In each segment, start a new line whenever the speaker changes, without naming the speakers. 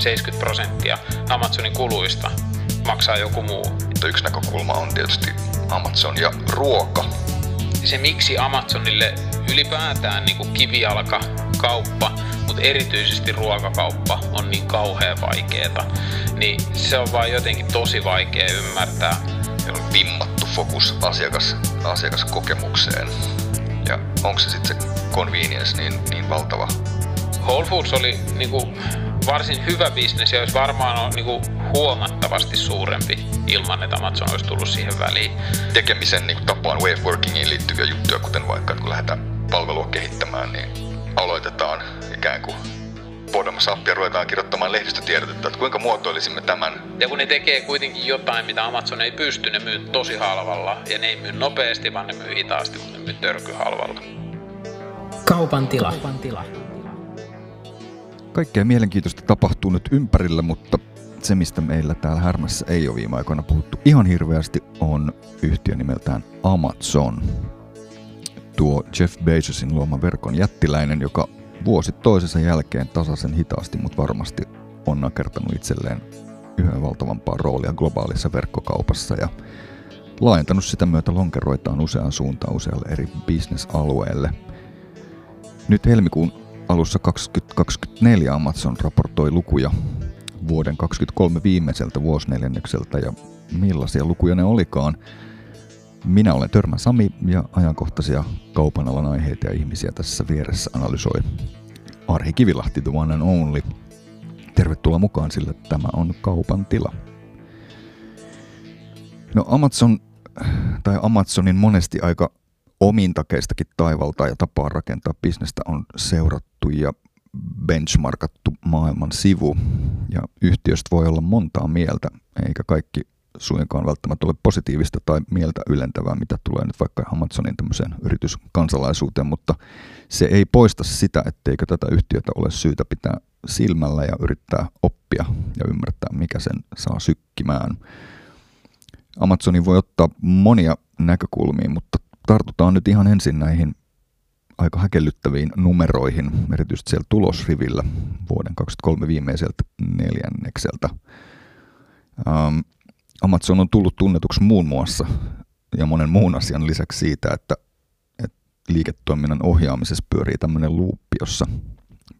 70 prosenttia Amazonin kuluista maksaa joku muu.
Yksi näkökulma on tietysti Amazon ja ruoka.
Se miksi Amazonille ylipäätään niin kuin kivijalka kauppa, mutta erityisesti ruokakauppa on niin kauhean vaikeeta, niin se on vaan jotenkin tosi vaikea ymmärtää.
Meillä on vimmattu fokus asiakas, asiakaskokemukseen. Ja onko se sitten se convenience niin, niin valtava?
Whole Foods oli niin kuin, varsin hyvä bisnes ja olisi varmaan on, niin kuin, huomattavasti suurempi ilman, että Amazon olisi tullut siihen väliin.
Tekemisen niin tapaan way of workingiin liittyviä juttuja, kuten vaikka kun lähdetään palvelua kehittämään, niin aloitetaan ikään kuin bottom up ja ruvetaan kirjoittamaan lehdistötiedotetta, että kuinka muotoilisimme tämän.
Ja kun ne tekee kuitenkin jotain, mitä Amazon ei pysty, ne myy tosi halvalla. Ja ne ei myy nopeasti, vaan ne myy hitaasti, mutta ne myy törkyhalvalla.
Kaupan tila. Kaupan tila.
Kaikkea mielenkiintoista tapahtuu nyt ympärillä, mutta se, mistä meillä täällä Härmässä ei ole viime aikoina puhuttu ihan hirveästi, on yhtiö nimeltään Amazon. Tuo Jeff Bezosin luoma verkon jättiläinen, joka vuosi toisensa jälkeen tasaisen hitaasti, mutta varmasti on nakertanut itselleen yhä valtavampaa roolia globaalissa verkkokaupassa ja laajentanut sitä myötä lonkeroitaan useaan suuntaan usealle eri bisnesalueelle. Nyt helmikuun alussa 2024 Amazon raportoi lukuja vuoden 2023 viimeiseltä vuosineljännekseltä ja millaisia lukuja ne olikaan. Minä olen Törmä Sami ja ajankohtaisia kaupan alan aiheita ja ihmisiä tässä vieressä analysoi Arhi Kivilahti, the one and only. Tervetuloa mukaan, sillä tämä on kaupan tila. No Amazon, tai Amazonin monesti aika omintakeistakin taivalta ja tapaa rakentaa bisnestä on seurattu ja benchmarkattu maailman sivu. Ja yhtiöstä voi olla montaa mieltä, eikä kaikki suinkaan välttämättä ole positiivista tai mieltä ylentävää, mitä tulee nyt vaikka Amazonin tämmöiseen yrityskansalaisuuteen, mutta se ei poista sitä, etteikö tätä yhtiötä ole syytä pitää silmällä ja yrittää oppia ja ymmärtää, mikä sen saa sykkimään. Amazonin voi ottaa monia näkökulmia, mutta tartutaan nyt ihan ensin näihin aika häkellyttäviin numeroihin, erityisesti siellä tulosrivillä vuoden 2023 viimeiseltä neljännekseltä. Ähm, Amazon on tullut tunnetuksi muun muassa ja monen muun asian lisäksi siitä, että, että liiketoiminnan ohjaamisessa pyörii tämmöinen luuppi, jossa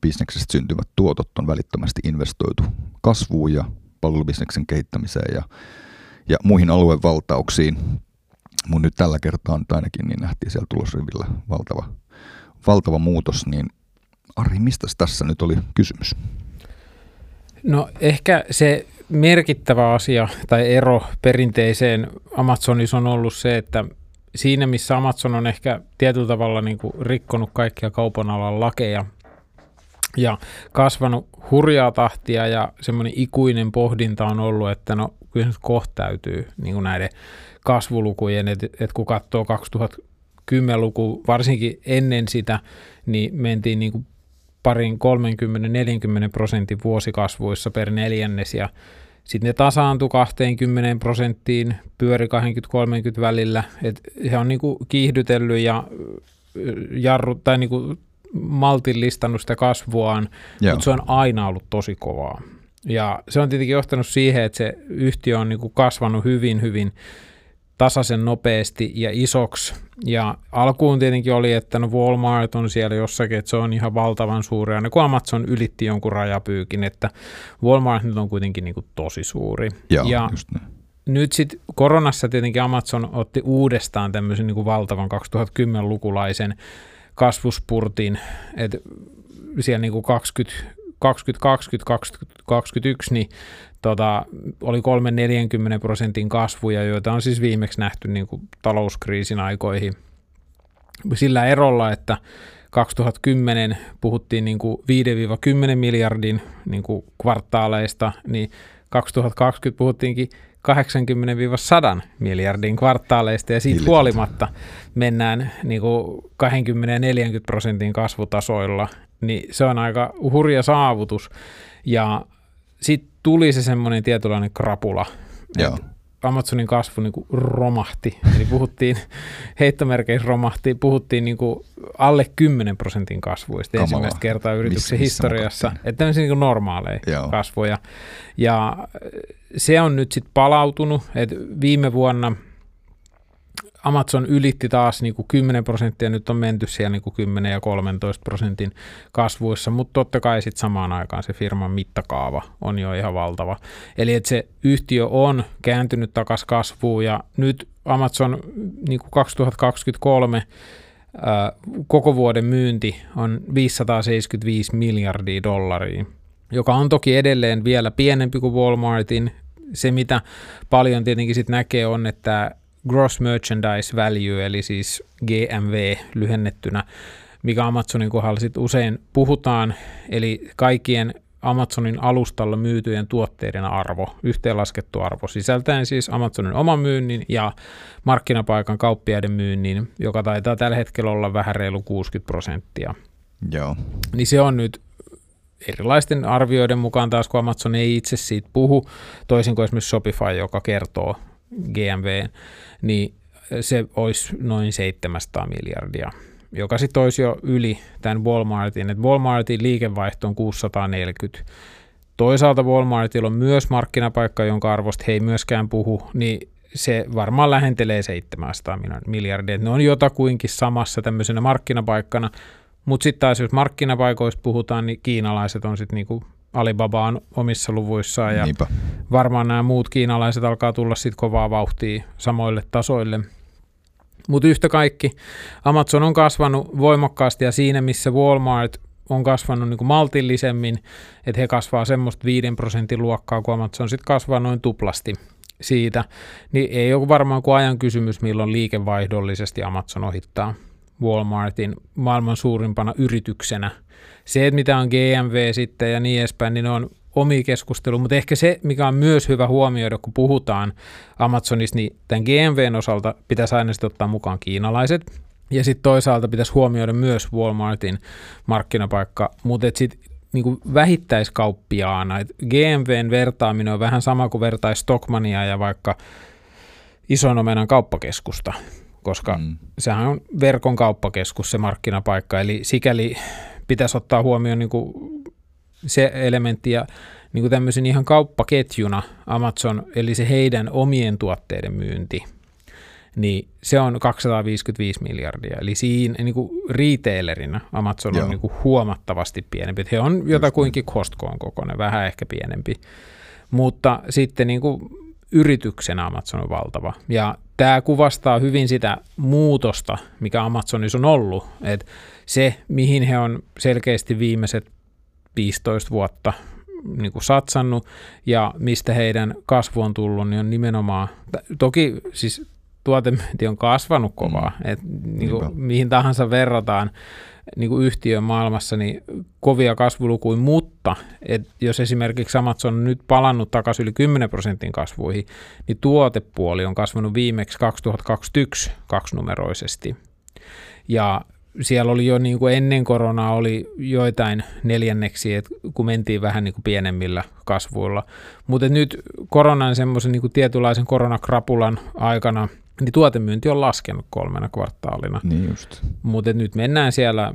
bisneksestä syntyvät tuotot on välittömästi investoitu kasvuun ja palvelubisneksen kehittämiseen ja, ja muihin aluevaltauksiin. Mun nyt tällä kertaa nyt ainakin niin nähtiin siellä tulosrivillä valtava, valtava muutos, niin Ari, mistä tässä nyt oli kysymys?
No ehkä se merkittävä asia tai ero perinteiseen Amazonissa on ollut se, että siinä missä Amazon on ehkä tietyllä tavalla niin kuin rikkonut kaikkia kaupan alan lakeja ja kasvanut hurjaa tahtia ja semmoinen ikuinen pohdinta on ollut, että no kyllä nyt kohta niin kuin näiden kasvulukujen, että, että kun katsoo 2010-luku, varsinkin ennen sitä, niin mentiin niin kuin parin 30-40 prosentin vuosikasvuissa per neljännes ja sitten ne tasaantui 20 prosenttiin, pyöri 20-30 välillä. Et se on niinku kiihdytellyt ja jarru, tai niinku maltillistanut sitä kasvuaan, Joo. mutta se on aina ollut tosi kovaa. Ja se on tietenkin johtanut siihen, että se yhtiö on niinku kasvanut hyvin, hyvin tasaisen nopeasti ja isoksi. Ja alkuun tietenkin oli, että no Walmart on siellä jossakin, että se on ihan valtavan suuri. Ja kun Amazon ylitti jonkun rajapyykin, että Walmart nyt on kuitenkin niin kuin tosi suuri.
Joo, ja just
nyt sitten koronassa tietenkin Amazon otti uudestaan tämmöisen niin kuin valtavan 2010-lukulaisen kasvuspurtin, että siellä niin kuin 20, 2020, 2021, niin tota, oli 3-40 prosentin kasvuja, joita on siis viimeksi nähty niin kuin talouskriisin aikoihin. Sillä erolla, että 2010 puhuttiin niin kuin 5-10 miljardin niin kuin kvartaaleista, niin 2020 puhuttiinkin 80-100 miljardin kvartaaleista ja siitä huolimatta mennään niin kuin 20-40 prosentin kasvutasoilla, niin se on aika hurja saavutus. Ja sitten tuli se semmoinen tietynlainen krapula.
Joo.
Amazonin kasvu niin kuin romahti. Eli puhuttiin, heittomerkeissä romahti, puhuttiin niin kuin alle 10 prosentin kasvuista
Kamala.
ensimmäistä kertaa yrityksen
Missä- missä
historiassa.
mokattiin?
Että tämmöisiä niin normaaleja
Joo.
kasvoja. Ja se on nyt sitten palautunut, että viime vuonna Amazon ylitti taas niin kuin 10 prosenttia, nyt on menty siellä niin kuin 10 ja 13 prosentin kasvuissa, mutta totta kai sitten samaan aikaan se firman mittakaava on jo ihan valtava. Eli että se yhtiö on kääntynyt takaisin kasvuun ja nyt Amazon niin kuin 2023 ää, koko vuoden myynti on 575 miljardia dollaria, joka on toki edelleen vielä pienempi kuin Walmartin. Se, mitä paljon tietenkin sitten näkee, on, että Gross Merchandise Value, eli siis GMV lyhennettynä, mikä Amazonin kohdalla sit usein puhutaan, eli kaikkien Amazonin alustalla myytyjen tuotteiden arvo, yhteenlaskettu arvo, sisältäen siis Amazonin oman myynnin ja markkinapaikan kauppiaiden myynnin, joka taitaa tällä hetkellä olla vähän reilu 60 prosenttia.
Joo.
Niin se on nyt erilaisten arvioiden mukaan taas, kun Amazon ei itse siitä puhu, toisin kuin esimerkiksi Shopify, joka kertoo GMV, niin se olisi noin 700 miljardia, joka sitten olisi jo yli tämän Walmartin. Et Walmartin liikevaihto on 640. Toisaalta Walmartilla on myös markkinapaikka, jonka arvosta he ei myöskään puhu, niin se varmaan lähentelee 700 miljardia. Ne on jotakuinkin samassa tämmöisenä markkinapaikkana, mutta sitten taas jos markkinapaikoista puhutaan, niin kiinalaiset on sitten niinku Alibaba on omissa luvuissaan ja
Niinpä.
varmaan nämä muut kiinalaiset alkaa tulla sitten kovaa vauhtia samoille tasoille. Mutta yhtä kaikki, Amazon on kasvanut voimakkaasti ja siinä, missä Walmart on kasvanut niin kuin maltillisemmin, että he kasvaa semmoista 5 prosentin luokkaa, kun Amazon sitten kasvaa noin tuplasti siitä, niin ei ole varmaan kuin ajan kysymys, milloin liikevaihdollisesti Amazon ohittaa Walmartin maailman suurimpana yrityksenä. Se, että mitä on GMV sitten ja niin edespäin, niin on omi keskustelu, mutta ehkä se, mikä on myös hyvä huomioida, kun puhutaan Amazonista, niin tämän GMVn osalta pitäisi aina sitten ottaa mukaan kiinalaiset, ja sitten toisaalta pitäisi huomioida myös Walmartin markkinapaikka, mutta sitten niin vähittäiskauppiaana, että GMVn vertaaminen on vähän sama kuin vertaisi Stockmania ja vaikka ison omenan kauppakeskusta, koska mm. sehän on verkon kauppakeskus se markkinapaikka, eli sikäli pitäisi ottaa huomioon niin kuin se elementti ja niin kuin tämmöisen ihan kauppaketjuna Amazon, eli se heidän omien tuotteiden myynti, niin se on 255 miljardia. Eli siinä niin kuin retailerina Amazon
Joo.
on niin kuin huomattavasti pienempi. He on jotakuinkin Costcoon kokoinen, vähän ehkä pienempi. Mutta sitten niin kuin yrityksenä Amazon on valtava. Ja tämä kuvastaa hyvin sitä muutosta, mikä Amazonissa on ollut. Et se, mihin he on selkeästi viimeiset 15 vuotta niin kuin satsannut ja mistä heidän kasvu on tullut, niin on nimenomaan, toki siis tuotemyynti on kasvanut kovaa, mm. että niin kuin, mihin tahansa verrataan niin kuin yhtiön maailmassa, niin kovia kasvulukuja, mutta et jos esimerkiksi Amazon on nyt palannut takaisin yli 10 prosentin kasvuihin, niin tuotepuoli on kasvanut viimeksi 2021 kaksinumeroisesti. Ja siellä oli jo niin kuin ennen koronaa oli joitain neljänneksi, että kun mentiin vähän niin kuin pienemmillä kasvuilla. Mutta nyt koronan semmoisen niin kuin tietynlaisen koronakrapulan aikana, niin tuotemyynti on laskenut kolmena kvartaalina.
Niin just.
Mutta nyt mennään siellä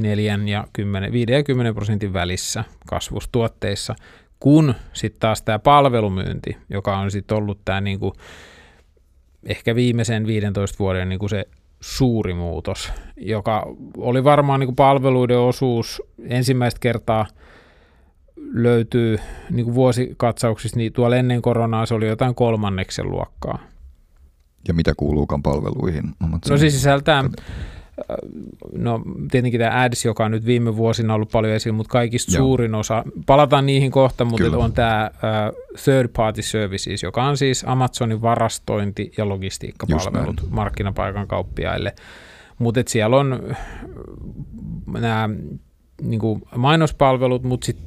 4 ja 10, 5 ja 10 prosentin välissä kasvustuotteissa, kun sitten taas tämä palvelumyynti, joka on sitten ollut tämä niinku, ehkä viimeisen 15 vuoden niinku se suuri muutos, joka oli varmaan niinku palveluiden osuus ensimmäistä kertaa löytyy niinku vuosikatsauksissa, niin tuolla ennen koronaa se oli jotain kolmanneksen luokkaa.
Ja mitä kuuluukaan palveluihin?
No siis sisältää, no tietenkin tämä ads, joka on nyt viime vuosina ollut paljon esillä, mutta kaikista
Joo.
suurin osa, palataan niihin kohta, mutta
Kyllä.
on tämä uh, third party services, joka on siis Amazonin varastointi- ja logistiikkapalvelut markkinapaikan kauppiaille. Mutta siellä on nämä niin mainospalvelut, mutta sitten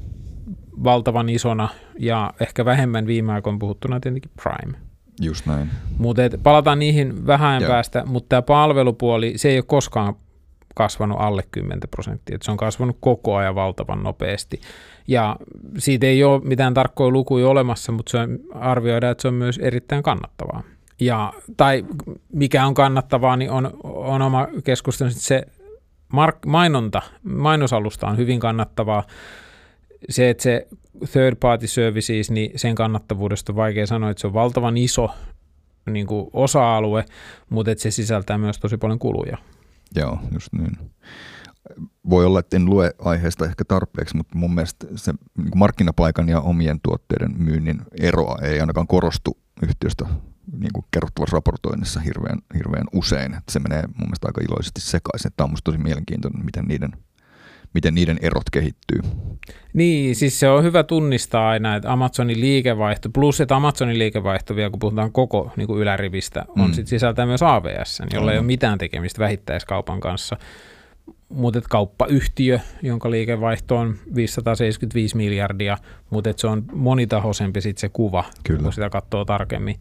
valtavan isona ja ehkä vähemmän viime aikoina puhuttuna tietenkin Prime.
Just näin.
Mutta palataan niihin vähän
Joo.
päästä, mutta tämä palvelupuoli, se ei ole koskaan kasvanut alle 10 prosenttia. Et se on kasvanut koko ajan valtavan nopeasti. Ja siitä ei ole mitään tarkkoja lukuja olemassa, mutta se arvioidaan, että se on myös erittäin kannattavaa. Ja, tai mikä on kannattavaa, niin on, on oma keskustelu, että se mark- mainonta, mainosalusta on hyvin kannattavaa. Se, että se third party services, niin sen kannattavuudesta on vaikea sanoa, että se on valtavan iso niin kuin osa-alue, mutta että se sisältää myös tosi paljon kuluja.
Joo, just niin. Voi olla, että en lue aiheesta ehkä tarpeeksi, mutta mun mielestä se niin markkinapaikan ja omien tuotteiden myynnin eroa ei ainakaan korostu yhtiöstä niin kuin kerrottavassa raportoinnissa hirveän, hirveän usein. Se menee mun mielestä aika iloisesti sekaisin. Tämä on musta tosi mielenkiintoinen, miten niiden, miten niiden erot kehittyy.
Niin, siis se on hyvä tunnistaa aina, että Amazonin liikevaihto, plus että Amazonin liikevaihto vielä, kun puhutaan koko niin kuin ylärivistä, on mm. sit sisältää myös AVS, jolla mm. ei ole mitään tekemistä vähittäiskaupan kanssa. Mutta kauppayhtiö, jonka liikevaihto on 575 miljardia, mutta se on monitahoisempi sit se kuva, Kyllä. kun sitä katsoo tarkemmin.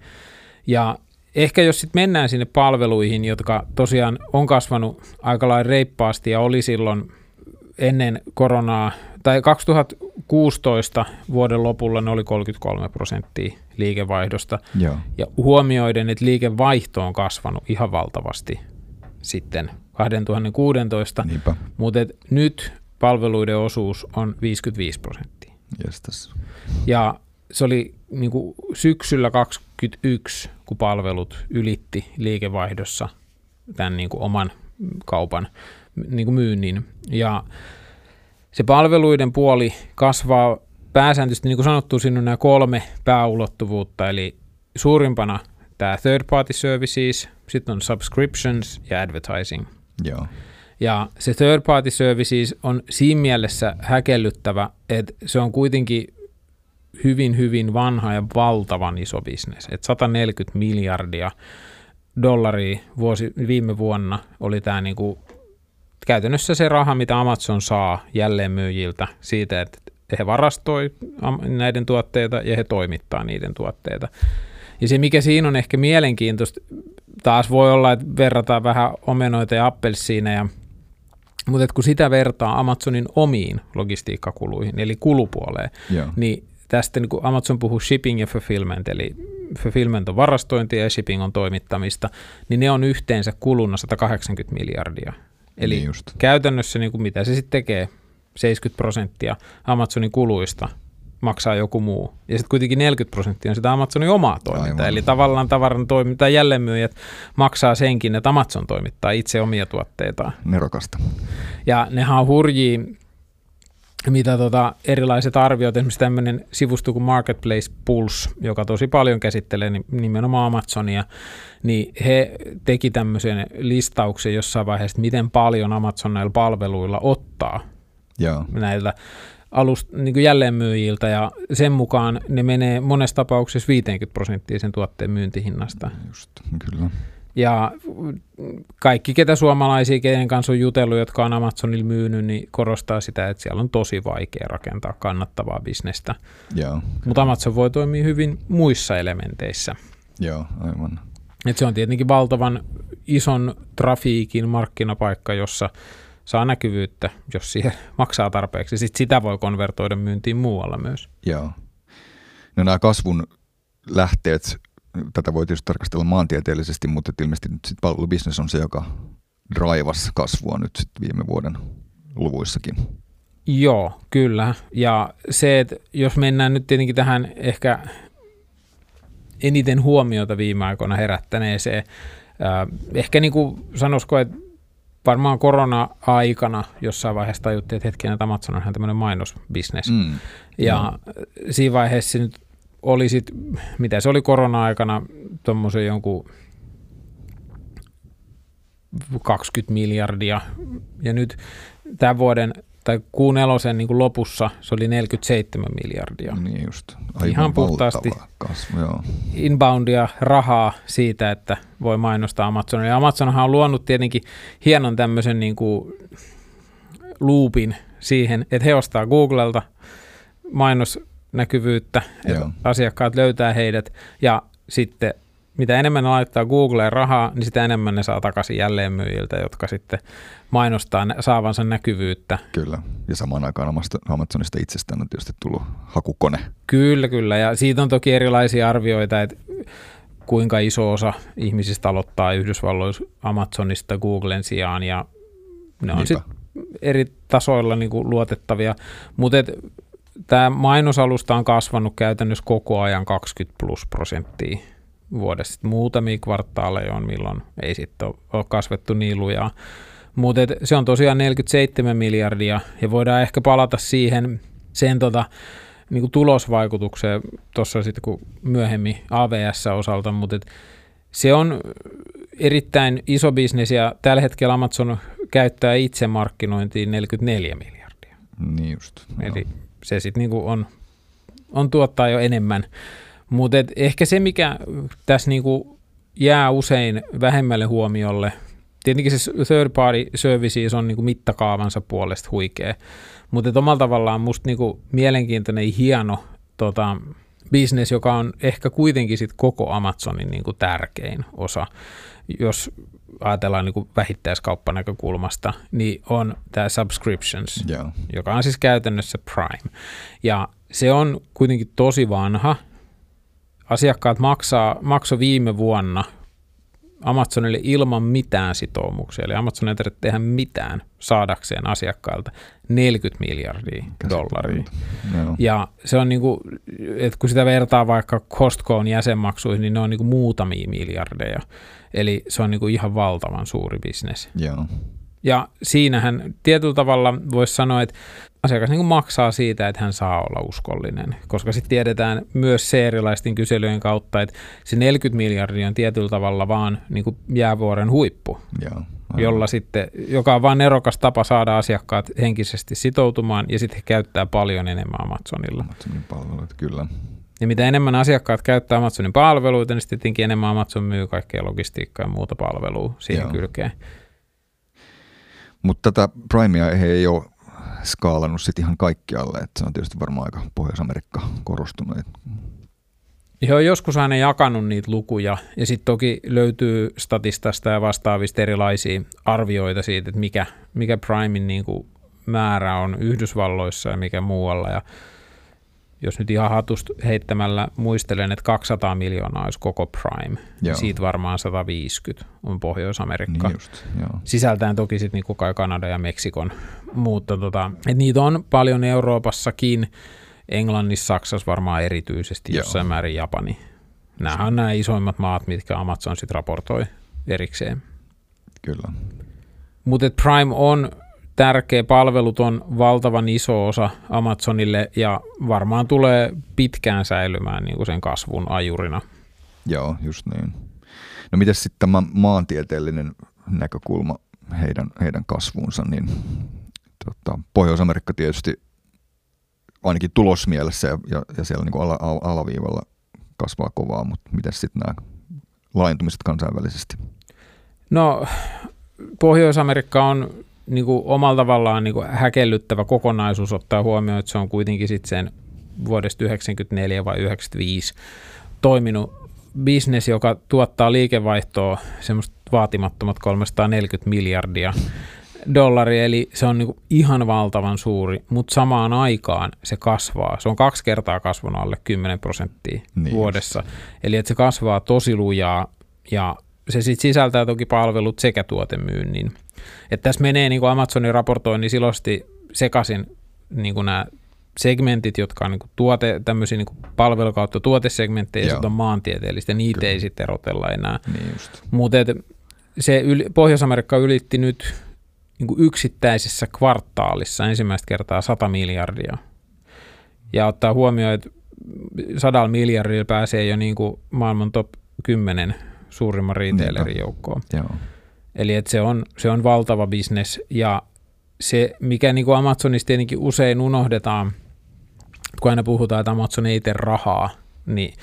Ja ehkä jos sitten mennään sinne palveluihin, jotka tosiaan on kasvanut aika lailla reippaasti ja oli silloin ennen koronaa, tai 2016 vuoden lopulla ne oli 33 prosenttia liikevaihdosta. Joo. Ja huomioiden, että liikevaihto on kasvanut ihan valtavasti sitten 2016, Niinpä. mutta nyt palveluiden osuus on 55 prosenttia.
Yes,
ja se oli niin kuin syksyllä 2021, kun palvelut ylitti liikevaihdossa tämän niin kuin oman kaupan niin kuin myynnin. Ja se palveluiden puoli kasvaa pääsääntöisesti, niin kuin sanottu, siinä on nämä kolme pääulottuvuutta, eli suurimpana tämä third party services, sitten on subscriptions ja advertising.
Joo.
Ja se third party services on siinä mielessä häkellyttävä, että se on kuitenkin hyvin, hyvin vanha ja valtavan iso bisnes. Et 140 miljardia dollaria vuosi, viime vuonna oli tämä niinku, käytännössä se raha, mitä Amazon saa jälleenmyyjiltä siitä, että he varastoi näiden tuotteita ja he toimittaa niiden tuotteita. Ja se, mikä siinä on ehkä mielenkiintoista, taas voi olla, että verrataan vähän omenoita ja appelsiineja, mutta kun sitä vertaa Amazonin omiin logistiikkakuluihin, eli kulupuoleen, yeah. niin tästä niin kuin Amazon puhuu shipping ja fulfillment, eli fulfillment on varastointia ja shipping on toimittamista, niin ne on yhteensä kuluna 180 miljardia. Eli niin just. käytännössä niin kuin mitä se sitten tekee, 70 prosenttia Amazonin kuluista maksaa joku muu. Ja sitten kuitenkin 40 prosenttia on sitä Amazonin omaa toimintaa. Aivan. Eli tavallaan tavaran toiminta jälleenmyyjät maksaa senkin, että Amazon toimittaa itse omia tuotteitaan.
Nerokasta.
Ja nehän on hurjia mitä tota, erilaiset arviot, esimerkiksi tämmöinen sivusto kuin Marketplace Pulse, joka tosi paljon käsittelee nimenomaan Amazonia, niin he teki tämmöisen listauksen jossain vaiheessa, miten paljon Amazon näillä palveluilla ottaa
Joo.
näiltä alust, niin jälleenmyyjiltä ja sen mukaan ne menee monessa tapauksessa 50 prosenttia sen tuotteen myyntihinnasta.
Just, kyllä.
Ja kaikki, ketä suomalaisia, kenen kanssa on jutellut, jotka on Amazonilla myynyt, niin korostaa sitä, että siellä on tosi vaikea rakentaa kannattavaa bisnestä. Mutta Amazon voi toimia hyvin muissa elementeissä.
Joo, aivan.
Et se on tietenkin valtavan ison trafiikin markkinapaikka, jossa saa näkyvyyttä, jos siihen maksaa tarpeeksi. Sitten sitä voi konvertoida myyntiin muualla myös.
Joo. No nämä kasvun lähteet tätä voi tietysti tarkastella maantieteellisesti, mutta ilmeisesti nyt sit palvelubisnes on se, joka draivas kasvua nyt sit viime vuoden luvuissakin.
Joo, kyllä. Ja se, että jos mennään nyt tietenkin tähän ehkä eniten huomiota viime aikoina herättäneeseen, äh, ehkä niin kuin sanoisiko, että varmaan korona-aikana jossain vaiheessa tajuttiin, että hetken, että Amazon on tämmöinen mainosbisnes. Mm. Ja mm. siinä vaiheessa nyt oli sit, mitä se oli korona-aikana, tuommoisen jonkun 20 miljardia. Ja nyt tämän vuoden tai kuun elosen niin kuin lopussa se oli 47 miljardia.
Niin just. Aivan
Ihan puhtaasti
kasvu, joo.
inboundia, rahaa siitä, että voi mainostaa Amazonia. Ja Amazonhan on luonut tietenkin hienon tämmöisen niin kuin loopin siihen, että he ostaa Googlelta mainos näkyvyyttä, että asiakkaat löytää heidät. Ja sitten mitä enemmän ne laittaa Googleen rahaa, niin sitä enemmän ne saa takaisin jälleenmyyjiltä, jotka sitten mainostaa saavansa näkyvyyttä.
Kyllä, ja samaan aikaan Amazonista itsestään on tietysti tullut hakukone.
Kyllä, kyllä, ja siitä on toki erilaisia arvioita, että kuinka iso osa ihmisistä aloittaa Yhdysvalloissa Amazonista Googlen sijaan, ja ne on sitten eri tasoilla niin kuin luotettavia, mutta tämä mainosalusta on kasvanut käytännössä koko ajan 20 plus prosenttia vuodessa. Muutamia kvartaaleja on, milloin ei sitten ole kasvettu niin lujaa. Mutta se on tosiaan 47 miljardia ja voidaan ehkä palata siihen sen tota, niin kuin tulosvaikutukseen tuossa sitten kun myöhemmin AVS-osalta, mutta se on erittäin iso bisnes ja tällä hetkellä Amazon käyttää itse markkinointiin 44 miljardia.
Niin just.
Eli se sitten niinku on, on tuottaa jo enemmän. Mutta ehkä se, mikä tässä niinku jää usein vähemmälle huomiolle, tietenkin se third party services on niinku mittakaavansa puolesta huikea, mutta omalla tavallaan musta niinku mielenkiintoinen hieno tota, business, joka on ehkä kuitenkin sit koko Amazonin niinku tärkein osa, jos ajatellaan niin vähittäiskauppanäkökulmasta, niin on tämä subscriptions,
yeah.
joka on siis käytännössä Prime. Ja se on kuitenkin tosi vanha. Asiakkaat maksaa, makso viime vuonna Amazonille ilman mitään sitoumuksia, eli Amazon ei tarvitse tehdä mitään saadakseen asiakkailta 40 miljardia dollaria. No. Ja se on niin kuin, että kun sitä vertaa vaikka Costcoon jäsenmaksuihin, niin ne on niin kuin muutamia miljardeja. Eli se on niin kuin ihan valtavan suuri bisnes.
Joo.
Ja siinähän tietyllä tavalla voisi sanoa, että asiakas niin maksaa siitä, että hän saa olla uskollinen, koska sitten tiedetään myös se erilaisten kyselyjen kautta, että se 40 miljardia on tietyllä tavalla vaan niin kuin jäävuoren huippu,
Joo,
jolla sitten, joka on vain erokas tapa saada asiakkaat henkisesti sitoutumaan ja sitten he käyttää paljon enemmän Amazonilla.
Amazonin palveluita, kyllä.
Ja mitä enemmän asiakkaat käyttää Amazonin palveluita, niin sitten tietenkin enemmän Amazon myy kaikkea logistiikkaa ja muuta palvelua siihen Joo. kylkeen.
Mutta tätä Primea ei ole skaalannut sitten ihan kaikkialle, että se on tietysti varmaan aika Pohjois-Amerikka korostunut.
He on joskus aina jakanut niitä lukuja ja sitten toki löytyy statistasta ja vastaavista erilaisia arvioita siitä, että mikä, mikä Primein niin määrä on Yhdysvalloissa ja mikä muualla ja jos nyt ihan hatusta heittämällä muistelen, että 200 miljoonaa olisi koko Prime, niin joo. siitä varmaan 150 on Pohjois-Amerikka.
Niin just, joo.
Sisältäen toki sitten niin kai Kanada ja Meksikon. Mutta tota, et niitä on paljon Euroopassakin, Englannissa, Saksassa varmaan erityisesti, joo. jossain määrin Japani. Nämä on nämä isoimmat maat, mitkä Amazon sitten raportoi erikseen.
Kyllä.
Mutta Prime on tärkeä. Palvelut on valtavan iso osa Amazonille ja varmaan tulee pitkään säilymään niin kuin sen kasvun ajurina.
Joo, just niin. No miten sitten tämä maantieteellinen näkökulma heidän, heidän kasvuunsa, niin tota, Pohjois-Amerikka tietysti ainakin tulosmielessä ja, ja, ja siellä niin kuin ala, al, alaviivalla kasvaa kovaa, mutta miten sitten nämä laajentumiset kansainvälisesti?
No Pohjois-Amerikka on niin kuin omalla tavallaan niin kuin häkellyttävä kokonaisuus ottaa huomioon, että se on kuitenkin sitten sen vuodesta 1994 vai 1995 toiminut bisnes, joka tuottaa liikevaihtoa semmoista vaatimattomat 340 miljardia dollaria, eli se on niin ihan valtavan suuri, mutta samaan aikaan se kasvaa. Se on kaksi kertaa kasvanut alle 10 prosenttia niin vuodessa. Just. Eli että se kasvaa tosi lujaa ja se sitten sisältää toki palvelut sekä tuotemyynnin. Että tässä menee niin kuin Amazonin raportoinnin silosti sekaisin niin kuin nämä segmentit, jotka on niin kuin tuote, tämmöisiä niin kuin palvelu kautta tuotesegmenttejä, ja on maantieteellistä, niitä Kyllä. ei sitten erotella enää.
Niin
Mutta se yli, Pohjois-Amerikka ylitti nyt niin kuin yksittäisessä kvartaalissa ensimmäistä kertaa 100 miljardia. Ja ottaa huomioon, että sadalla miljardilla pääsee jo niin kuin maailman top 10 suurimman retailerin joukkoon.
Joo.
Eli että se, on, se on valtava bisnes ja se, mikä niin kuin Amazonista tietenkin usein unohdetaan, kun aina puhutaan, että Amazon ei tee rahaa, niin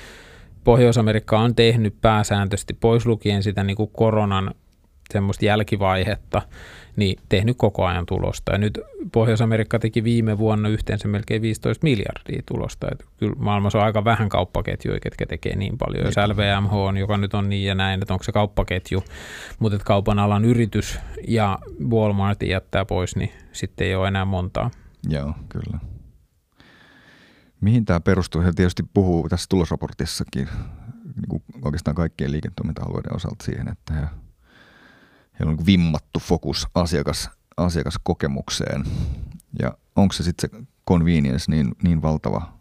Pohjois-Amerikka on tehnyt pääsääntöisesti pois lukien sitä niin kuin koronan semmoista jälkivaihetta, niin tehnyt koko ajan tulosta. Ja nyt Pohjois-Amerikka teki viime vuonna yhteensä melkein 15 miljardia tulosta. Että kyllä maailmassa on aika vähän kauppaketjuja, ketkä tekee niin paljon. Jos LVMH on, joka nyt on niin ja näin, että onko se kauppaketju, mutta että kaupan alan yritys ja Walmart jättää pois, niin sitten ei ole enää montaa.
Joo, kyllä. Mihin tämä perustuu? He tietysti puhuu tässä tulosraportissakin niin kuin oikeastaan kaikkien liiketoiminta-alueiden osalta siihen, että he, heillä on niin vimmattu fokus asiakas, asiakaskokemukseen. Ja onko se sitten se convenience niin, niin valtava,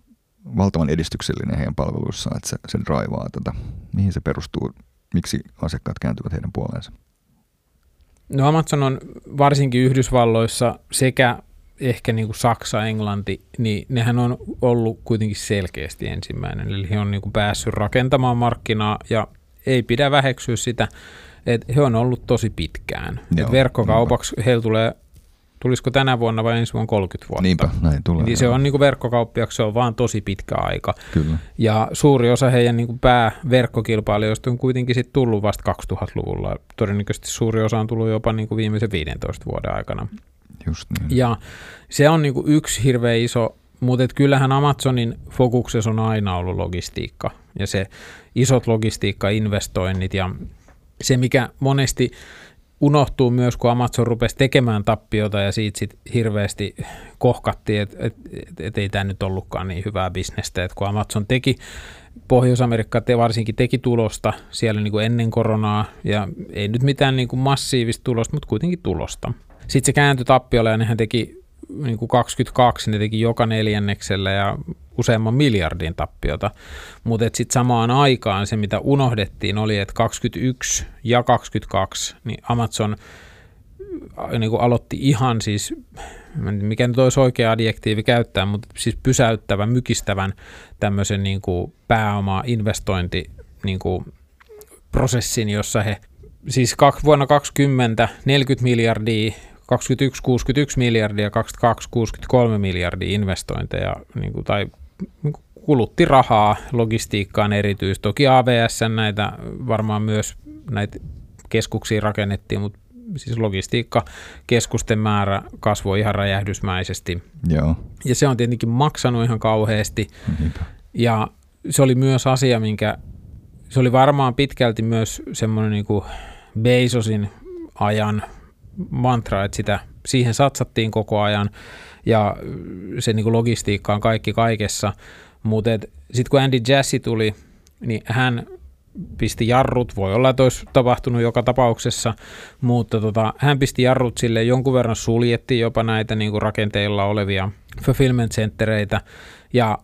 valtavan edistyksellinen heidän palveluissaan, että se, se draivaa tätä? Mihin se perustuu? Miksi asiakkaat kääntyvät heidän puoleensa?
No Amazon on varsinkin Yhdysvalloissa sekä ehkä niin kuin Saksa, Englanti, niin nehän on ollut kuitenkin selkeästi ensimmäinen. Eli he on niin kuin päässyt rakentamaan markkinaa ja ei pidä väheksyä sitä, että he on ollut tosi pitkään. Joo, verkkokaupaksi heillä tulee, tulisiko tänä vuonna vai ensi vuonna 30 vuotta.
Niinpä, näin tulee.
Niin se on niin kuin verkkokauppiaksi, se on vaan tosi pitkä aika.
Kyllä.
Ja suuri osa heidän niin kuin pääverkkokilpailijoista on kuitenkin sit tullut vasta 2000-luvulla. Todennäköisesti suuri osa on tullut jopa niin kuin viimeisen 15 vuoden aikana.
Just niin.
Ja se on niinku yksi hirveän iso, mutta et kyllähän Amazonin fokuksessa on aina ollut logistiikka ja se isot logistiikka-investoinnit ja se, mikä monesti unohtuu myös, kun Amazon rupesi tekemään tappiota ja siitä sit hirveästi kohkattiin, että et, et, et ei tämä nyt ollutkaan niin hyvää bisnestä, että kun Amazon teki Pohjois-Amerikka te varsinkin teki tulosta siellä niin kuin ennen koronaa ja ei nyt mitään niin kuin massiivista tulosta, mutta kuitenkin tulosta. Sitten se kääntyi tappiolle ja nehän teki niin kuin 22, ne teki joka neljänneksellä ja useamman miljardin tappiota. Mutta sitten samaan aikaan se, mitä unohdettiin, oli, että 21 ja 22, niin Amazon äh, niin kuin aloitti ihan siis, mikä nyt olisi oikea adjektiivi käyttää, mutta siis pysäyttävän, mykistävän tämmöisen niin kuin pääoma-investointi niin kuin prosessin, jossa he siis vuonna 2020 40 miljardia 21 61 miljardia, 22 63 miljardia investointeja niin kuin, tai niin kuin kulutti rahaa logistiikkaan erityisesti. Toki AVS näitä varmaan myös näitä keskuksia rakennettiin, mutta siis logistiikkakeskusten määrä kasvoi ihan räjähdysmäisesti.
Joo.
Ja se on tietenkin maksanut ihan kauheasti. Niinpä. Ja se oli myös asia, minkä se oli varmaan pitkälti myös semmoinen niin kuin Bezosin ajan mantra, että sitä, siihen satsattiin koko ajan ja se niin kuin logistiikka on kaikki kaikessa, mutta sitten kun Andy Jassy tuli, niin hän pisti jarrut, voi olla, että olisi tapahtunut joka tapauksessa, mutta tota, hän pisti jarrut sille jonkun verran suljettiin jopa näitä niin kuin rakenteilla olevia fulfillment centereitä ja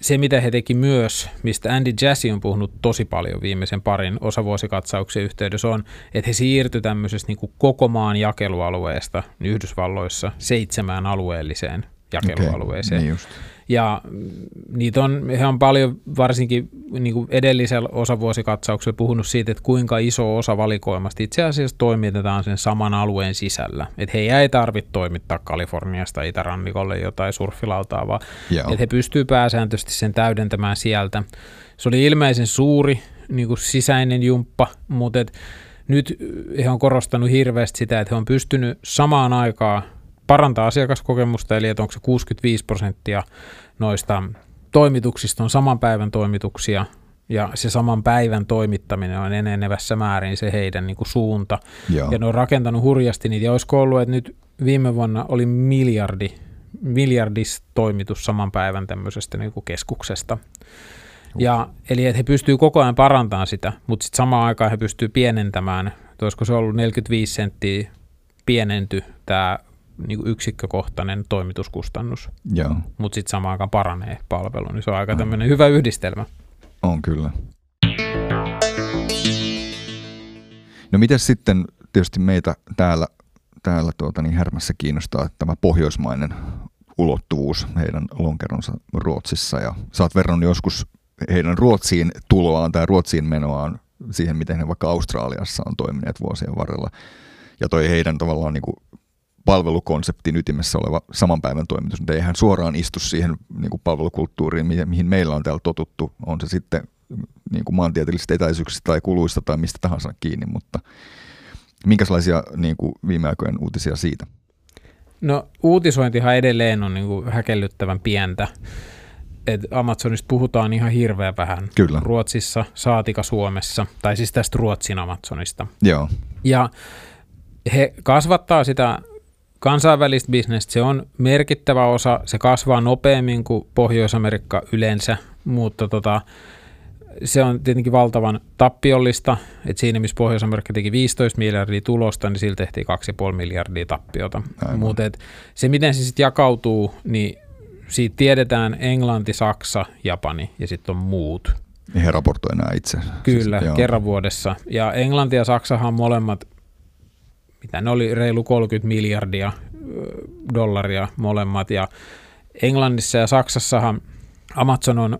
se, mitä he teki myös, mistä Andy Jassy on puhunut tosi paljon viimeisen parin osavuosikatsauksen yhteydessä, on, että he siirtyi tämmöisestä niin koko maan jakelualueesta Yhdysvalloissa seitsemään alueelliseen jakelualueeseen.
Okay, niin just.
Ja niitä on, he on paljon varsinkin niin kuin edellisellä osavuosikatsauksella puhunut siitä, että kuinka iso osa valikoimasta itse asiassa toimitetaan sen saman alueen sisällä. Että he ei tarvitse toimittaa Kaliforniasta itärannikolle jotain surfilautaa, vaan Joo. että he pystyvät pääsääntöisesti sen täydentämään sieltä. Se oli ilmeisen suuri niin kuin sisäinen jumppa, mutta et nyt he on korostanut hirveästi sitä, että he on pystynyt samaan aikaan parantaa asiakaskokemusta, eli että onko se 65 prosenttia noista toimituksista on saman päivän toimituksia, ja se saman päivän toimittaminen on enenevässä määrin se heidän niin kuin suunta. Joo. Ja ne on rakentanut hurjasti niitä. Ja olisiko ollut, että nyt viime vuonna oli miljardi, miljardis toimitus saman päivän tämmöisestä niin kuin keskuksesta. Ja, eli että he pystyvät koko ajan parantamaan sitä, mutta sitten samaan aikaan he pystyvät pienentämään, että olisiko se ollut 45 senttiä pienenty tämä niin kuin yksikkökohtainen toimituskustannus, mutta sitten samaan aikaan paranee palvelu, niin se on aika mm. tämmöinen hyvä yhdistelmä.
On kyllä. No miten sitten tietysti meitä täällä, täällä tuota, niin Härmässä kiinnostaa tämä pohjoismainen ulottuvuus heidän lonkeronsa Ruotsissa ja sä oot verrannut joskus heidän Ruotsiin tuloaan tai Ruotsiin menoaan siihen, miten he vaikka Australiassa on toimineet vuosien varrella. Ja toi heidän tavallaan niin kuin palvelukonseptin ytimessä oleva saman päivän toimitus, mutta eihän suoraan istu siihen niin kuin palvelukulttuuriin, mihin meillä on täällä totuttu, on se sitten niin kuin maantieteellisistä etäisyyksistä tai kuluista tai mistä tahansa kiinni, mutta Minkälaisia niin kuin viime aikojen uutisia siitä?
No uutisointihan edelleen on niin kuin häkellyttävän pientä. Et Amazonista puhutaan ihan hirveän vähän.
Kyllä.
Ruotsissa, saatika Suomessa, tai siis tästä Ruotsin Amazonista.
Joo.
Ja he kasvattaa sitä kansainvälistä bisnestä. Se on merkittävä osa. Se kasvaa nopeammin kuin Pohjois-Amerikka yleensä, mutta tota, se on tietenkin valtavan tappiollista, että siinä missä Pohjois-Amerikka teki 15 miljardia tulosta, niin sillä tehtiin 2,5 miljardia tappiota. Mutta se, miten se sitten jakautuu, niin siitä tiedetään Englanti, Saksa, Japani ja sitten on muut.
Niin he raportoi nämä itse.
Kyllä, siis, kerran vuodessa. Ja Englanti ja Saksahan molemmat, mitä ne oli, reilu 30 miljardia dollaria molemmat. Ja Englannissa ja Saksassahan Amazon on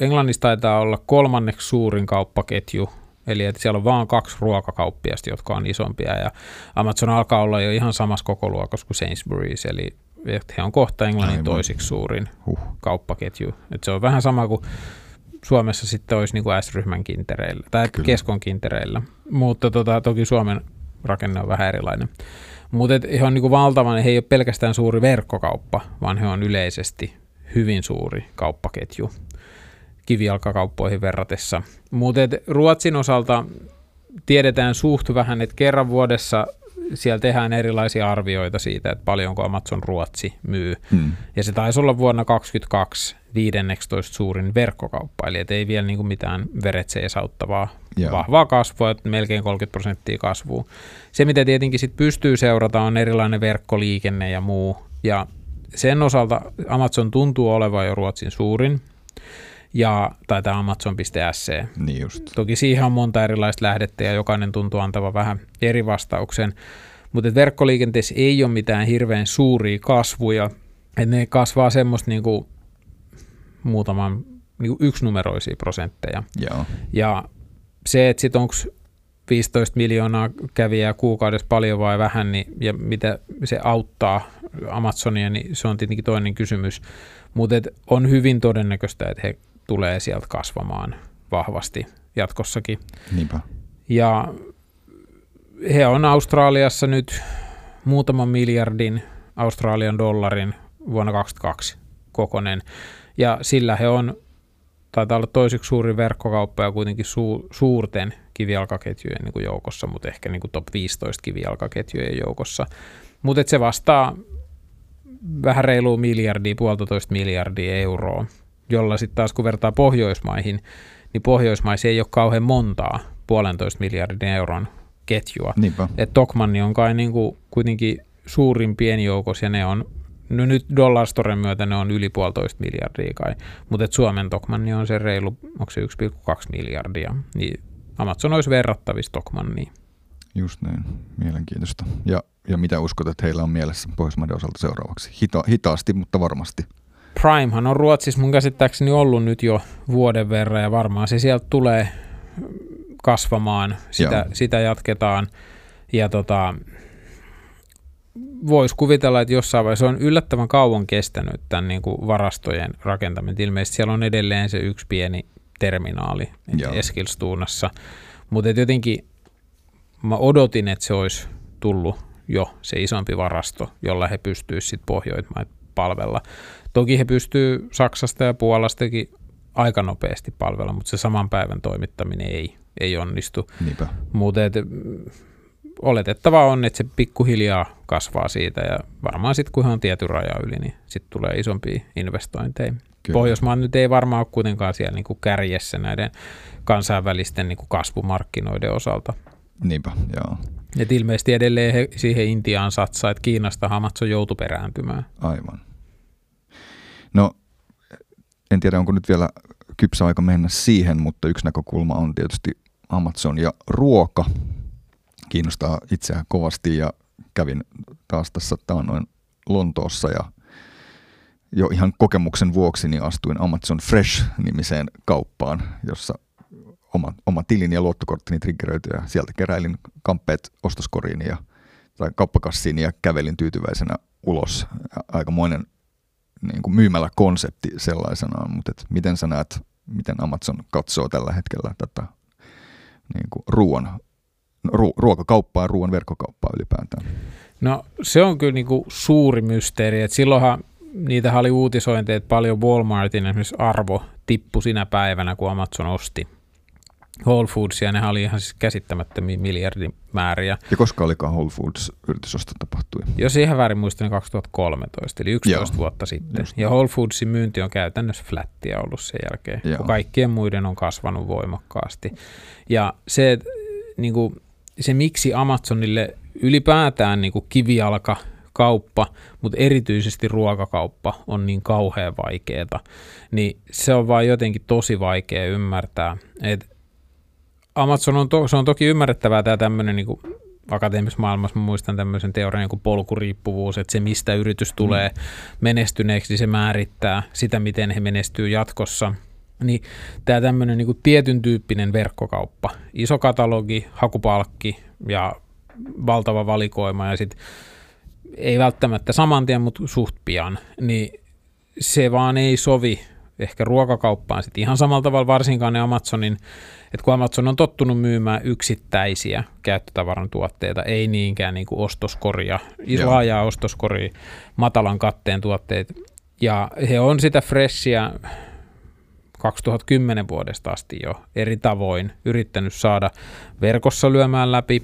Englannissa taitaa olla kolmanneksi suurin kauppaketju, eli että siellä on vain kaksi ruokakauppiasta, jotka on isompia, ja Amazon alkaa olla jo ihan samassa koko luokassa kuin Sainsbury's, eli että he on kohta Englannin Aivan. toisiksi suurin huh. kauppaketju. Et se on vähän sama kuin Suomessa sitten olisi niin kuin S-ryhmän kintereillä, tai Kyllä. keskon kintereillä, mutta tota, toki Suomen rakenne on vähän erilainen. Mutta he on niin kuin valtavan, he ei ole pelkästään suuri verkkokauppa, vaan he on yleisesti hyvin suuri kauppaketju kivijalkakauppoihin verratessa. Mutta Ruotsin osalta tiedetään suht vähän, että kerran vuodessa siellä tehdään erilaisia arvioita siitä, että paljonko Amazon Ruotsi myy. Hmm. Ja se taisi olla vuonna 2022 15 suurin verkkokauppa, eli ei vielä niin kuin mitään veret esauttavaa Joo. vahvaa kasvua, että melkein 30 prosenttia kasvua. Se, mitä tietenkin sit pystyy seurata, on erilainen verkkoliikenne ja muu. Ja sen osalta Amazon tuntuu olevan jo Ruotsin suurin ja, tai tämä Amazon.se.
Niin just.
Toki siihen on monta erilaista lähdettä ja jokainen tuntuu antavan vähän eri vastauksen. Mutta verkkoliikenteessä ei ole mitään hirveän suuria kasvuja. Et ne kasvaa semmoista niinku muutaman niinku yksinumeroisia prosentteja.
Joo.
Ja se, että sitten onko 15 miljoonaa kävijää kuukaudessa paljon vai vähän, niin, ja mitä se auttaa Amazonia, niin se on tietenkin toinen kysymys. Mutta on hyvin todennäköistä, että he tulee sieltä kasvamaan vahvasti jatkossakin.
Niinpä.
Ja he on Australiassa nyt muutaman miljardin Australian dollarin vuonna 2022 kokonen. Ja sillä he on, taitaa olla toiseksi suuri verkkokauppa ja kuitenkin su, suurten kivijalkaketjujen niin kuin joukossa, mutta ehkä niin kuin top 15 kivijalkaketjujen joukossa. Mutta se vastaa vähän reilu miljardia, puolitoista miljardia euroa jolla sitten taas kun vertaa Pohjoismaihin, niin Pohjoismaissa ei ole kauhean montaa puolentoista miljardin euron ketjua.
Niinpä.
Et Tokmanni on kai niin kuin kuitenkin suurin pieni joukos ja ne on, no nyt Dollarstoren myötä ne on yli puolitoista miljardia kai, mutta Suomen Tokmanni on se reilu, onko se 1,2 miljardia, niin Amazon olisi verrattavissa Tokmanniin.
Just näin, mielenkiintoista. Ja, ja mitä uskot, että heillä on mielessä Pohjoismaiden osalta seuraavaksi? Hita, hitaasti, mutta varmasti.
Primehan on Ruotsissa mun käsittääkseni ollut nyt jo vuoden verran ja varmaan se sieltä tulee kasvamaan, sitä, sitä jatketaan. Ja tota, voisi kuvitella, että jossain vaiheessa on yllättävän kauan kestänyt tämän niin kuin varastojen rakentaminen. Ilmeisesti siellä on edelleen se yksi pieni terminaali Eskilstuunassa, mutta jotenkin mä odotin, että se olisi tullut jo se isompi varasto, jolla he pystyisivät sitten Pohjoismaat palvella. Toki he pystyy Saksasta ja Puolastakin aika nopeasti palvella, mutta se saman päivän toimittaminen ei, ei onnistu. Mutta oletettavaa on, että se pikkuhiljaa kasvaa siitä ja varmaan sitten kun on tietyn raja yli, niin sitten tulee isompia investointeja. Kyllä. Pohjoismaat nyt ei varmaan ole kuitenkaan siellä niin kuin kärjessä näiden kansainvälisten niin kuin kasvumarkkinoiden osalta.
Niinpä, joo.
Et ilmeisesti edelleen he siihen Intiaan satsaa, että Kiinasta Amazon joutui perääntymään.
Aivan. No, en tiedä onko nyt vielä kypsä aika mennä siihen, mutta yksi näkökulma on tietysti Amazon ja ruoka. Kiinnostaa itseään kovasti ja kävin taas tässä taannoin Lontoossa ja jo ihan kokemuksen vuoksi niin astuin Amazon Fresh-nimiseen kauppaan, jossa oma, oma tilin ja luottokorttini triggeröity ja sieltä keräilin kamppeet ostoskoriin ja, tai kauppakassiin ja kävelin tyytyväisenä ulos. Aikamoinen niin kuin myymäläkonsepti sellaisenaan, mutta et miten sä näet, miten Amazon katsoo tällä hetkellä tätä niin kuin ruoan ru- ruokakauppaa ja ruoan verkkokauppaa ylipäätään?
No se on kyllä niin kuin suuri mysteeri, että silloinhan niitä oli uutisointeja, että paljon Walmartin esimerkiksi arvo tippui sinä päivänä, kun Amazon osti Whole Foodsia, ne oli ihan siis käsittämättömiä miljardimääriä.
Ja koska olikaan Whole Foods yritysosto tapahtui?
Jos ihan väärin muistan, niin 2013, eli 11 Joo, vuotta sitten. Just. Ja Whole Foodsin myynti on käytännössä flättiä ollut sen jälkeen, Joo. kun kaikkien muiden on kasvanut voimakkaasti. Ja se, niin kuin, se miksi Amazonille ylipäätään niin kuin kivijalka kauppa, mutta erityisesti ruokakauppa on niin kauhean vaikeaa, niin se on vaan jotenkin tosi vaikea ymmärtää. Et Amazon on, to, se on toki ymmärrettävää tämä tämmöinen niin akateemisessa maailmassa, mä muistan tämmöisen teorian niin kuin polkuriippuvuus, että se mistä yritys tulee mm. menestyneeksi, se määrittää sitä, miten he menestyy jatkossa. Niin tämä tämmöinen niin tietyn tyyppinen verkkokauppa, iso katalogi, hakupalkki ja valtava valikoima ja sitten ei välttämättä saman tien, mutta suht pian, niin se vaan ei sovi ehkä ruokakauppaan sitten ihan samalla tavalla varsinkaan ne Amazonin, että kun Amazon on tottunut myymään yksittäisiä käyttötavaran tuotteita, ei niinkään niin kuin ostoskoria, Joo. laajaa ostoskoria, matalan katteen tuotteet, ja he on sitä freshia 2010 vuodesta asti jo eri tavoin yrittänyt saada verkossa lyömään läpi.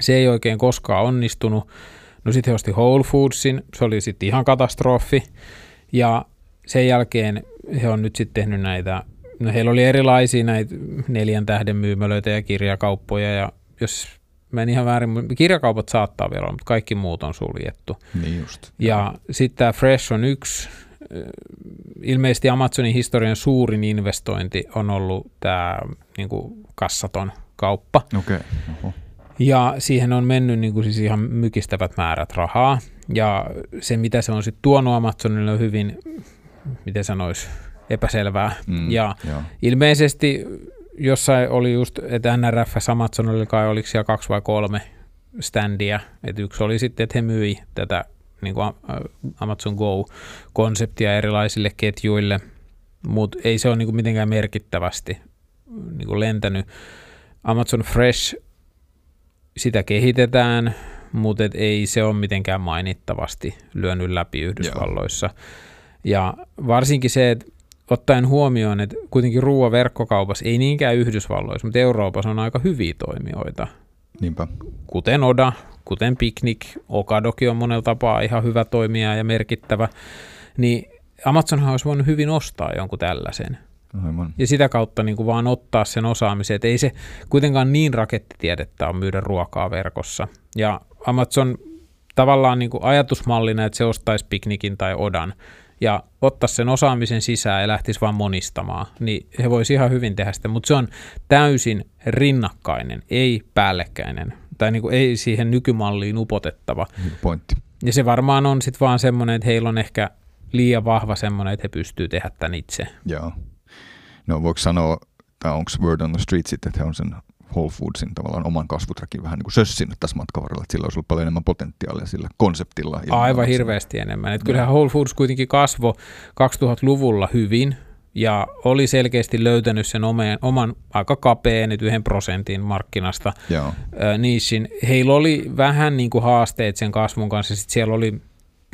Se ei oikein koskaan onnistunut. No sitten he osti Whole Foodsin, se oli sitten ihan katastrofi. Ja sen jälkeen he on nyt sitten tehnyt näitä, no heillä oli erilaisia näitä neljän tähden myymälöitä ja kirjakauppoja ja jos mä en ihan väärin, kirjakaupat saattaa vielä olla, mutta kaikki muut on suljettu.
Niin just.
Ja sitten tämä Fresh on yksi, ilmeisesti Amazonin historian suurin investointi on ollut tämä niin kassaton kauppa.
Okay.
Ja siihen on mennyt niin kuin siis ihan mykistävät määrät rahaa. Ja se, mitä se on sitten tuonut Amazonille, on hyvin, miten sanoisi, epäselvää. Mm, ja joo. ilmeisesti jossain oli just, että NRF Amazonille kai oliko siellä kaksi vai kolme standia. Että yksi oli sitten, että he myi tätä niin kuin Amazon Go-konseptia erilaisille ketjuille, mutta ei se ole niin kuin mitenkään merkittävästi niin kuin lentänyt. Amazon Fresh sitä kehitetään, mutta et ei se ole mitenkään mainittavasti lyönyt läpi Yhdysvalloissa. Joo. Ja varsinkin se, että ottaen huomioon, että kuitenkin ruoaverkkokaupassa, ei niinkään Yhdysvalloissa, mutta Euroopassa on aika hyviä toimijoita.
Niinpä.
Kuten Oda, kuten Picnic, Okadoki on monella tapaa ihan hyvä toimija ja merkittävä, niin Amazonhan olisi voinut hyvin ostaa jonkun tällaisen.
Aivan.
Ja sitä kautta niin kuin vaan ottaa sen osaamisen, että ei se kuitenkaan niin rakettitiedettä on myydä ruokaa verkossa. Ja Amazon tavallaan niin kuin ajatusmallina, että se ostaisi piknikin tai odan ja ottaa sen osaamisen sisään ja lähtisi vaan monistamaan, niin he voisi ihan hyvin tehdä sitä, mutta se on täysin rinnakkainen, ei päällekkäinen tai niin kuin ei siihen nykymalliin upotettava.
Pointti.
Ja se varmaan on sitten vaan semmoinen, että heillä on ehkä liian vahva semmoinen, että he pystyy tehdä tämän itse.
Joo no voiko sanoa, tai onko word on the street sitten, että he on sen Whole Foodsin tavallaan oman kasvutrakin vähän niin kuin sössinyt tässä matkan varrella, että sillä olisi ollut paljon enemmän potentiaalia sillä konseptilla.
Aivan hirveästi enemmän. Että kyllähän Whole Foods kuitenkin kasvoi 2000-luvulla hyvin ja oli selkeästi löytänyt sen oman, oman aika kapeen, nyt yhden prosentin markkinasta
Joo.
niissin. Heillä oli vähän niin kuin haasteet sen kasvun kanssa, sitten siellä oli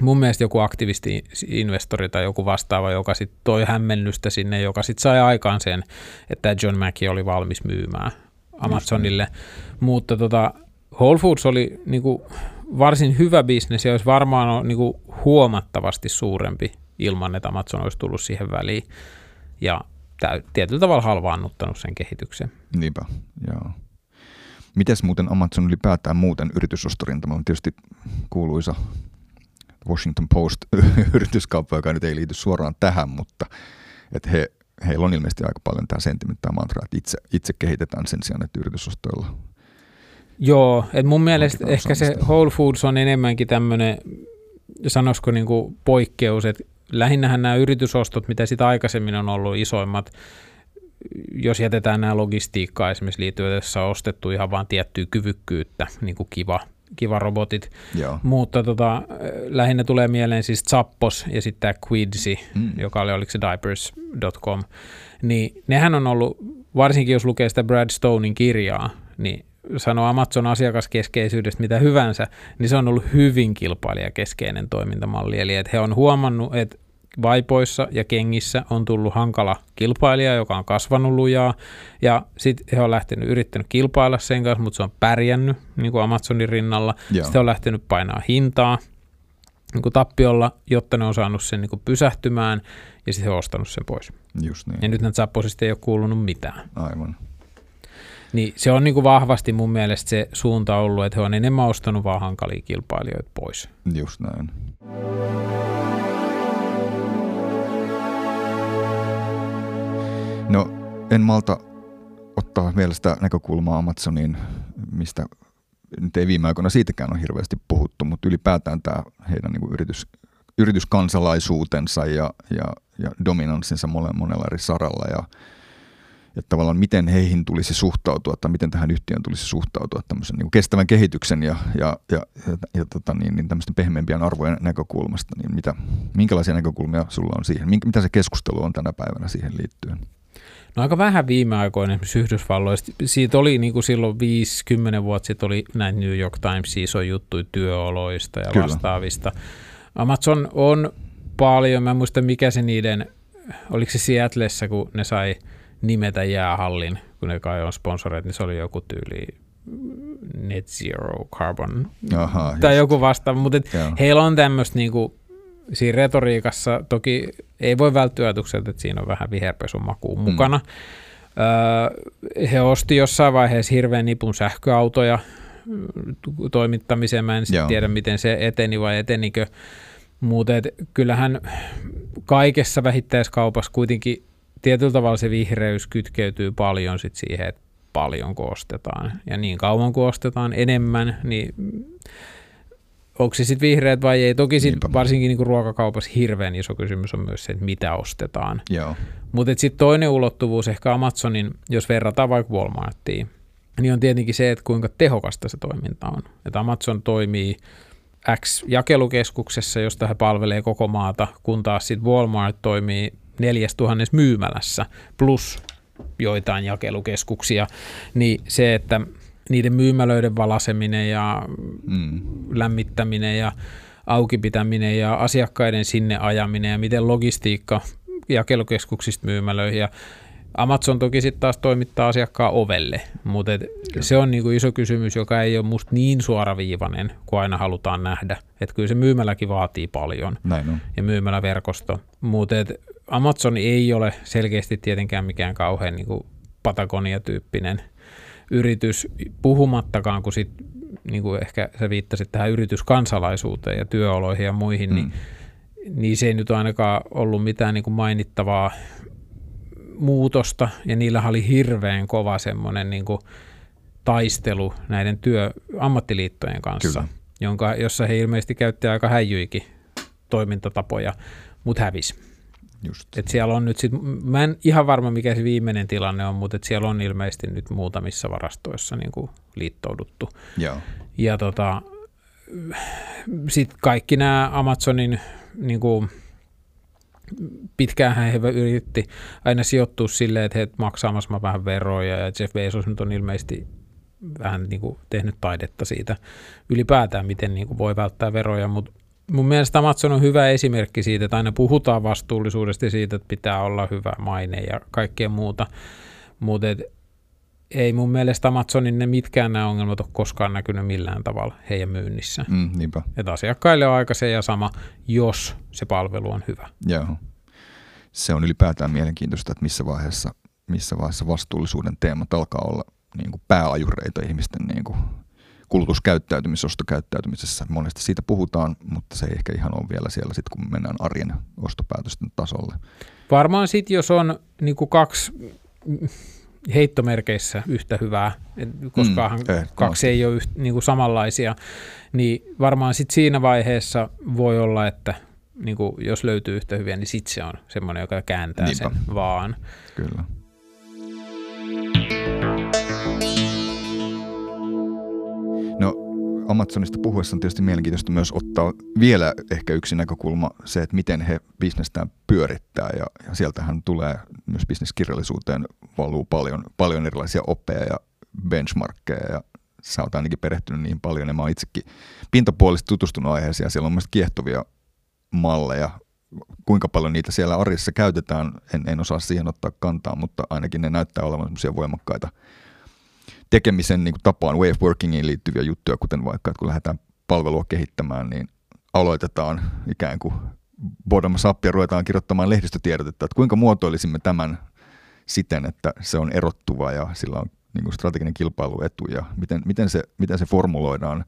mun mielestä joku aktivisti-investori tai joku vastaava, joka sitten toi hämmennystä sinne, joka sitten sai aikaan sen, että John Mackie oli valmis myymään Amazonille. Just. Mutta tota, Whole Foods oli niinku varsin hyvä bisnes ja olisi varmaan niinku huomattavasti suurempi ilman, että Amazon olisi tullut siihen väliin. Ja tietyllä tavalla halvaannuttanut sen kehityksen.
Niinpä, joo. Mites muuten Amazon ylipäätään muuten yritysostorintama on tietysti kuuluisa Washington Post-yrityskauppa, joka nyt ei liity suoraan tähän, mutta että he, heillä on ilmeisesti aika paljon tämä sentimentti mantra, että itse, itse kehitetään sen sijaan, että yritysostoilla
Joo, että mun mielestä ehkä se Whole Foods on enemmänkin tämmöinen, sanoisiko niin kuin poikkeus, että lähinnähän nämä yritysostot, mitä sitä aikaisemmin on ollut isoimmat, jos jätetään nämä logistiikkaa esimerkiksi liittyen, jossa on ostettu ihan vain tiettyä kyvykkyyttä, niin kuin kiva kiva robotit.
Joo.
Mutta tota, lähinnä tulee mieleen siis Zappos ja sitten tämä Quidsy, mm. joka oli, oliko se diapers.com. Niin nehän on ollut, varsinkin jos lukee sitä Brad Stonein kirjaa, niin sanoo Amazon asiakaskeskeisyydestä mitä hyvänsä, niin se on ollut hyvin kilpailijakeskeinen toimintamalli. Eli että he on huomannut, että vaipoissa ja kengissä on tullut hankala kilpailija, joka on kasvanut lujaa, ja sitten he on lähtenyt, yrittänyt kilpailla sen kanssa, mutta se on pärjännyt niin kuin Amazonin rinnalla. Joo. Sitten on lähtenyt painaa hintaa niin kuin tappiolla, jotta ne on saanut sen niin kuin pysähtymään, ja sitten he on ostanut sen pois.
Just niin.
Ja nyt näitä Zapposista ei ole kuulunut mitään.
Aivan.
Niin se on niin kuin vahvasti mun mielestä se suunta ollut, että he on enemmän ostanut vaan hankalia kilpailijoita pois.
Just näin. No, en malta ottaa vielä sitä näkökulmaa Amazoniin, mistä nyt ei viime aikoina siitäkään ole hirveästi puhuttu, mutta ylipäätään tämä heidän niin yritys, yrityskansalaisuutensa ja, ja, ja dominanssinsa monella eri saralla ja, ja tavallaan miten heihin tulisi suhtautua tai miten tähän yhtiöön tulisi suhtautua tämmöisen niin kestävän kehityksen ja, ja, ja, ja, ja tota niin, niin tämmöisten pehmeämpien arvojen näkökulmasta, niin mitä, minkälaisia näkökulmia sulla on siihen? Mitä se keskustelu on tänä päivänä siihen liittyen?
No aika vähän viime aikoina esimerkiksi Yhdysvalloista. Siitä oli niin kuin silloin 50 vuotta sitten oli näin New York Times iso juttu työoloista ja Kyllä. vastaavista. Amazon on paljon, mä en muista mikä se niiden, oliko se Seattleissa, kun ne sai nimetä jäähallin, kun ne kai on sponsoreita, niin se oli joku tyyli net zero carbon
Aha,
tai just. joku vastaava, mutta heillä on tämmöistä niinku siinä retoriikassa toki ei voi välttyä ajatukselta, että siinä on vähän viherpesun makuu mm. mukana. Öö, he osti jossain vaiheessa hirveän nipun sähköautoja mm, toimittamiseen. Mä en tiedä, miten se eteni vai etenikö. Mutta kyllähän kaikessa vähittäiskaupassa kuitenkin tietyllä tavalla se vihreys kytkeytyy paljon sit siihen, että paljonko ostetaan. Ja niin kauan kuin ostetaan enemmän, niin onko se sitten vihreät vai ei. Toki sit varsinkin niinku ruokakaupassa hirveän iso kysymys on myös se, että mitä ostetaan. Mutta sitten toinen ulottuvuus ehkä Amazonin, jos verrataan vaikka Walmartiin, niin on tietenkin se, että kuinka tehokasta se toiminta on. Että Amazon toimii X-jakelukeskuksessa, josta he palvelee koko maata, kun taas sitten Walmart toimii 4000 myymälässä plus joitain jakelukeskuksia, niin se, että niiden myymälöiden valaseminen ja mm. lämmittäminen ja auki pitäminen ja asiakkaiden sinne ajaminen ja miten logistiikka jakelukeskuksista myymälöihin ja Amazon toki sitten taas toimittaa asiakkaan ovelle, mutta et se on niinku iso kysymys, joka ei ole musta niin suoraviivainen kuin aina halutaan nähdä. Että kyllä se myymäläkin vaatii paljon
Näin on.
ja myymäläverkosto, mutta Amazon ei ole selkeästi tietenkään mikään kauhean niinku Patagonia-tyyppinen yritys, puhumattakaan, kun sit, niin kuin ehkä sä viittasit tähän yrityskansalaisuuteen ja työoloihin ja muihin, niin, mm. niin, niin se ei nyt ainakaan ollut mitään niin kuin mainittavaa muutosta, ja niillä oli hirveän kova semmoinen niin kuin taistelu näiden työ, ammattiliittojen kanssa, jonka, jossa he ilmeisesti käytti aika häijyikin toimintatapoja, mutta hävisi.
Just.
Et siellä on nyt sit, mä en ihan varma mikä se viimeinen tilanne on, mutta et siellä on ilmeisesti nyt muutamissa varastoissa niin kuin liittouduttu.
Joo.
Ja tota, sitten kaikki nämä Amazonin niin kuin, pitkään he yritti aina sijoittua silleen, että he maksaamassa vähän veroja ja Jeff Bezos nyt on ilmeisesti vähän niin kuin tehnyt taidetta siitä ylipäätään, miten niin kuin voi välttää veroja, mutta mun mielestä Amazon on hyvä esimerkki siitä, että aina puhutaan vastuullisuudesta ja siitä, että pitää olla hyvä maine ja kaikkea muuta, mutta ei mun mielestä Amazonin ne mitkään nämä ongelmat ole koskaan näkynyt millään tavalla heidän myynnissä.
Mm, niinpä.
Että asiakkaille on aika se ja sama, jos se palvelu on hyvä.
Joo. Se on ylipäätään mielenkiintoista, että missä vaiheessa, missä vaiheessa vastuullisuuden teemat alkaa olla niin kuin pääajureita ihmisten niin kuin kulutuskäyttäytymisessä, ostokäyttäytymisessä. Monesti siitä puhutaan, mutta se ei ehkä ihan ole vielä siellä sitten, kun mennään arjen ostopäätösten tasolle.
Varmaan sitten, jos on niin kuin kaksi heittomerkeissä yhtä hyvää, koska mm, eh, kaksi ei ole yht, niin kuin samanlaisia, niin varmaan sitten siinä vaiheessa voi olla, että niin kuin jos löytyy yhtä hyviä, niin sitten se on semmoinen, joka kääntää Niinpä. sen vaan.
Kyllä. Amazonista puhuessa on tietysti mielenkiintoista myös ottaa vielä ehkä yksi näkökulma se, että miten he bisnestään pyörittää. Ja, ja sieltähän tulee myös bisneskirjallisuuteen valuu paljon, paljon erilaisia oppeja ja benchmarkkeja. Ja sä oot ainakin perehtynyt niin paljon. Ja mä oon itsekin pintapuolisesti tutustunut aiheeseen ja siellä on myös kiehtovia malleja. Kuinka paljon niitä siellä arjessa käytetään, en, en osaa siihen ottaa kantaa, mutta ainakin ne näyttää olevan semmoisia voimakkaita tekemisen niin kuin tapaan way of workingiin liittyviä juttuja, kuten vaikka, että kun lähdetään palvelua kehittämään, niin aloitetaan ikään kuin bottom up ja ruvetaan kirjoittamaan lehdistötiedotetta, että kuinka muotoilisimme tämän siten, että se on erottuva ja sillä on niin kuin strateginen kilpailuetu ja miten, miten, se, miten se formuloidaan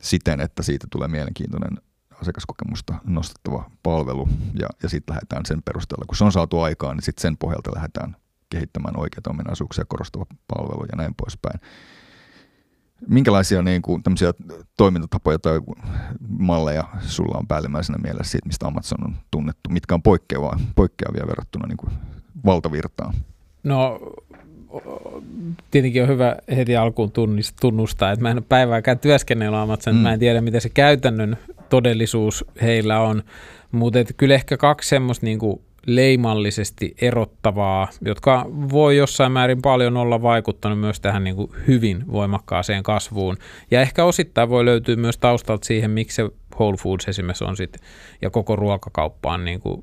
siten, että siitä tulee mielenkiintoinen asiakaskokemusta nostettava palvelu ja, ja sitten lähdetään sen perusteella. Kun se on saatu aikaan, niin sitten sen pohjalta lähdetään kehittämään oikeita ominaisuuksia korostava palvelu ja näin poispäin. Minkälaisia niin kuin, toimintatapoja tai malleja sulla on päällimmäisenä mielessä siitä, mistä Amazon on tunnettu? Mitkä on poikkeavia, poikkeavia verrattuna niin kuin valtavirtaan?
No tietenkin on hyvä heti alkuun tunnustaa, että mä en ole päivääkään työskennellyt Amazon, mm. mä en tiedä mitä se käytännön todellisuus heillä on, mutta kyllä ehkä kaksi semmoista niin kuin leimallisesti erottavaa, jotka voi jossain määrin paljon olla vaikuttanut myös tähän niin kuin hyvin voimakkaaseen kasvuun. Ja ehkä osittain voi löytyä myös taustalta siihen, miksi se Whole Foods esimerkiksi on sit, ja koko ruokakauppa on niin kuin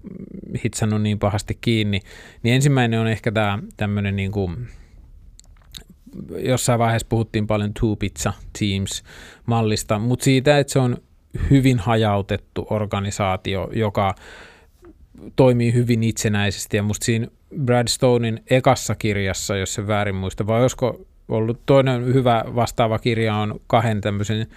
hitsannut niin pahasti kiinni. Niin ensimmäinen on ehkä tämä tämmöinen niin kuin, jossain vaiheessa puhuttiin paljon Two Pizza Teams mallista, mutta siitä, että se on hyvin hajautettu organisaatio, joka toimii hyvin itsenäisesti ja musta siinä Brad Stonein ekassa kirjassa, jos se väärin muista, vai olisiko ollut toinen hyvä vastaava kirja on kahden tämmöisen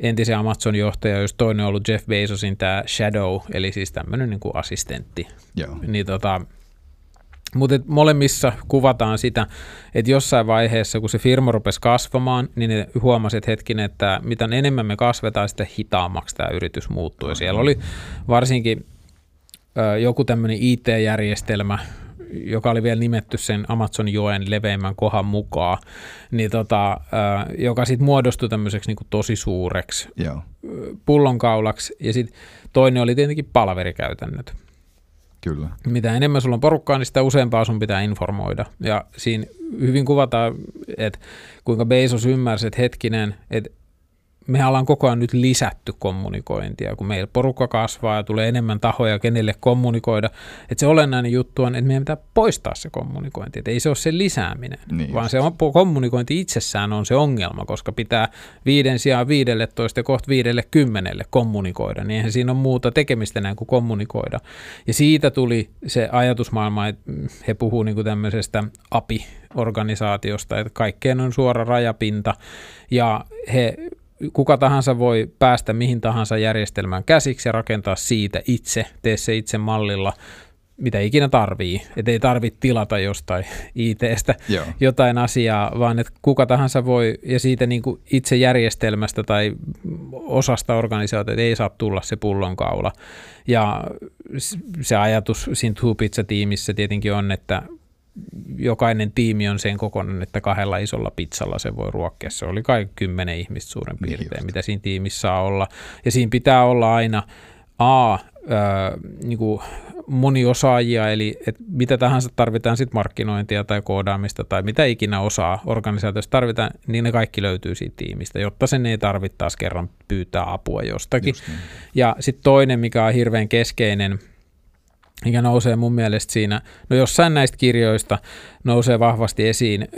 entisen Amazon-johtaja, jos toinen on ollut Jeff Bezosin tämä Shadow, eli siis tämmöinen niin kuin assistentti.
Joo.
Niin tota, mutta molemmissa kuvataan sitä, että jossain vaiheessa, kun se firma rupesi kasvamaan, niin ne huomasivat hetkin, että mitä enemmän me kasvetaan, sitä hitaammaksi tämä yritys muuttuu. Ja siellä oli varsinkin joku tämmöinen IT-järjestelmä, joka oli vielä nimetty sen Amazon joen leveimmän kohan mukaan, niin tota, joka sitten muodostui tämmöiseksi niin tosi suureksi
Joo.
pullonkaulaksi. Ja sitten toinen oli tietenkin palaverikäytännöt.
Kyllä.
Mitä enemmän sulla on porukkaa, niin sitä useampaa sun pitää informoida. Ja siinä hyvin kuvataan, että kuinka Bezos ymmärsi, että hetkinen, että me ollaan koko ajan nyt lisätty kommunikointia, kun meillä porukka kasvaa ja tulee enemmän tahoja, kenelle kommunikoida. Että se olennainen juttu on, että meidän pitää poistaa se kommunikointi. Että ei se ole se lisääminen,
niin
vaan se on, kommunikointi itsessään on se ongelma, koska pitää viiden sijaan viidelle toista ja kohta viidelle kymmenelle kommunikoida. Niin eihän siinä ole muuta tekemistä näin kuin kommunikoida. Ja siitä tuli se ajatusmaailma, että he puhuu niin kuin tämmöisestä API-organisaatiosta, että kaikkeen on suora rajapinta ja he kuka tahansa voi päästä mihin tahansa järjestelmään käsiksi ja rakentaa siitä itse, tee se itse mallilla, mitä ikinä tarvii. Että ei tarvitse tilata jostain ITstä
Joo.
jotain asiaa, vaan että kuka tahansa voi, ja siitä niin kuin itse järjestelmästä tai osasta organisaatiota ei saa tulla se pullonkaula. Ja se ajatus siinä Two Pizza-tiimissä tietenkin on, että jokainen tiimi on sen kokoinen, että kahdella isolla pizzalla se voi ruokkia. Se oli kai kymmenen ihmistä suurin niin piirtein, niin mitä siinä tiimissä saa olla. Ja siinä pitää olla aina A, ää, niin kuin moniosaajia, eli että mitä tahansa tarvitaan sitten markkinointia tai koodaamista tai mitä ikinä osaa organisaatiossa tarvitaan, niin ne kaikki löytyy siitä tiimistä, jotta sen ei tarvitse taas kerran pyytää apua jostakin. Niin. Ja sitten toinen, mikä on hirveän keskeinen – mikä nousee mun mielestä siinä, no jossain näistä kirjoista nousee vahvasti esiin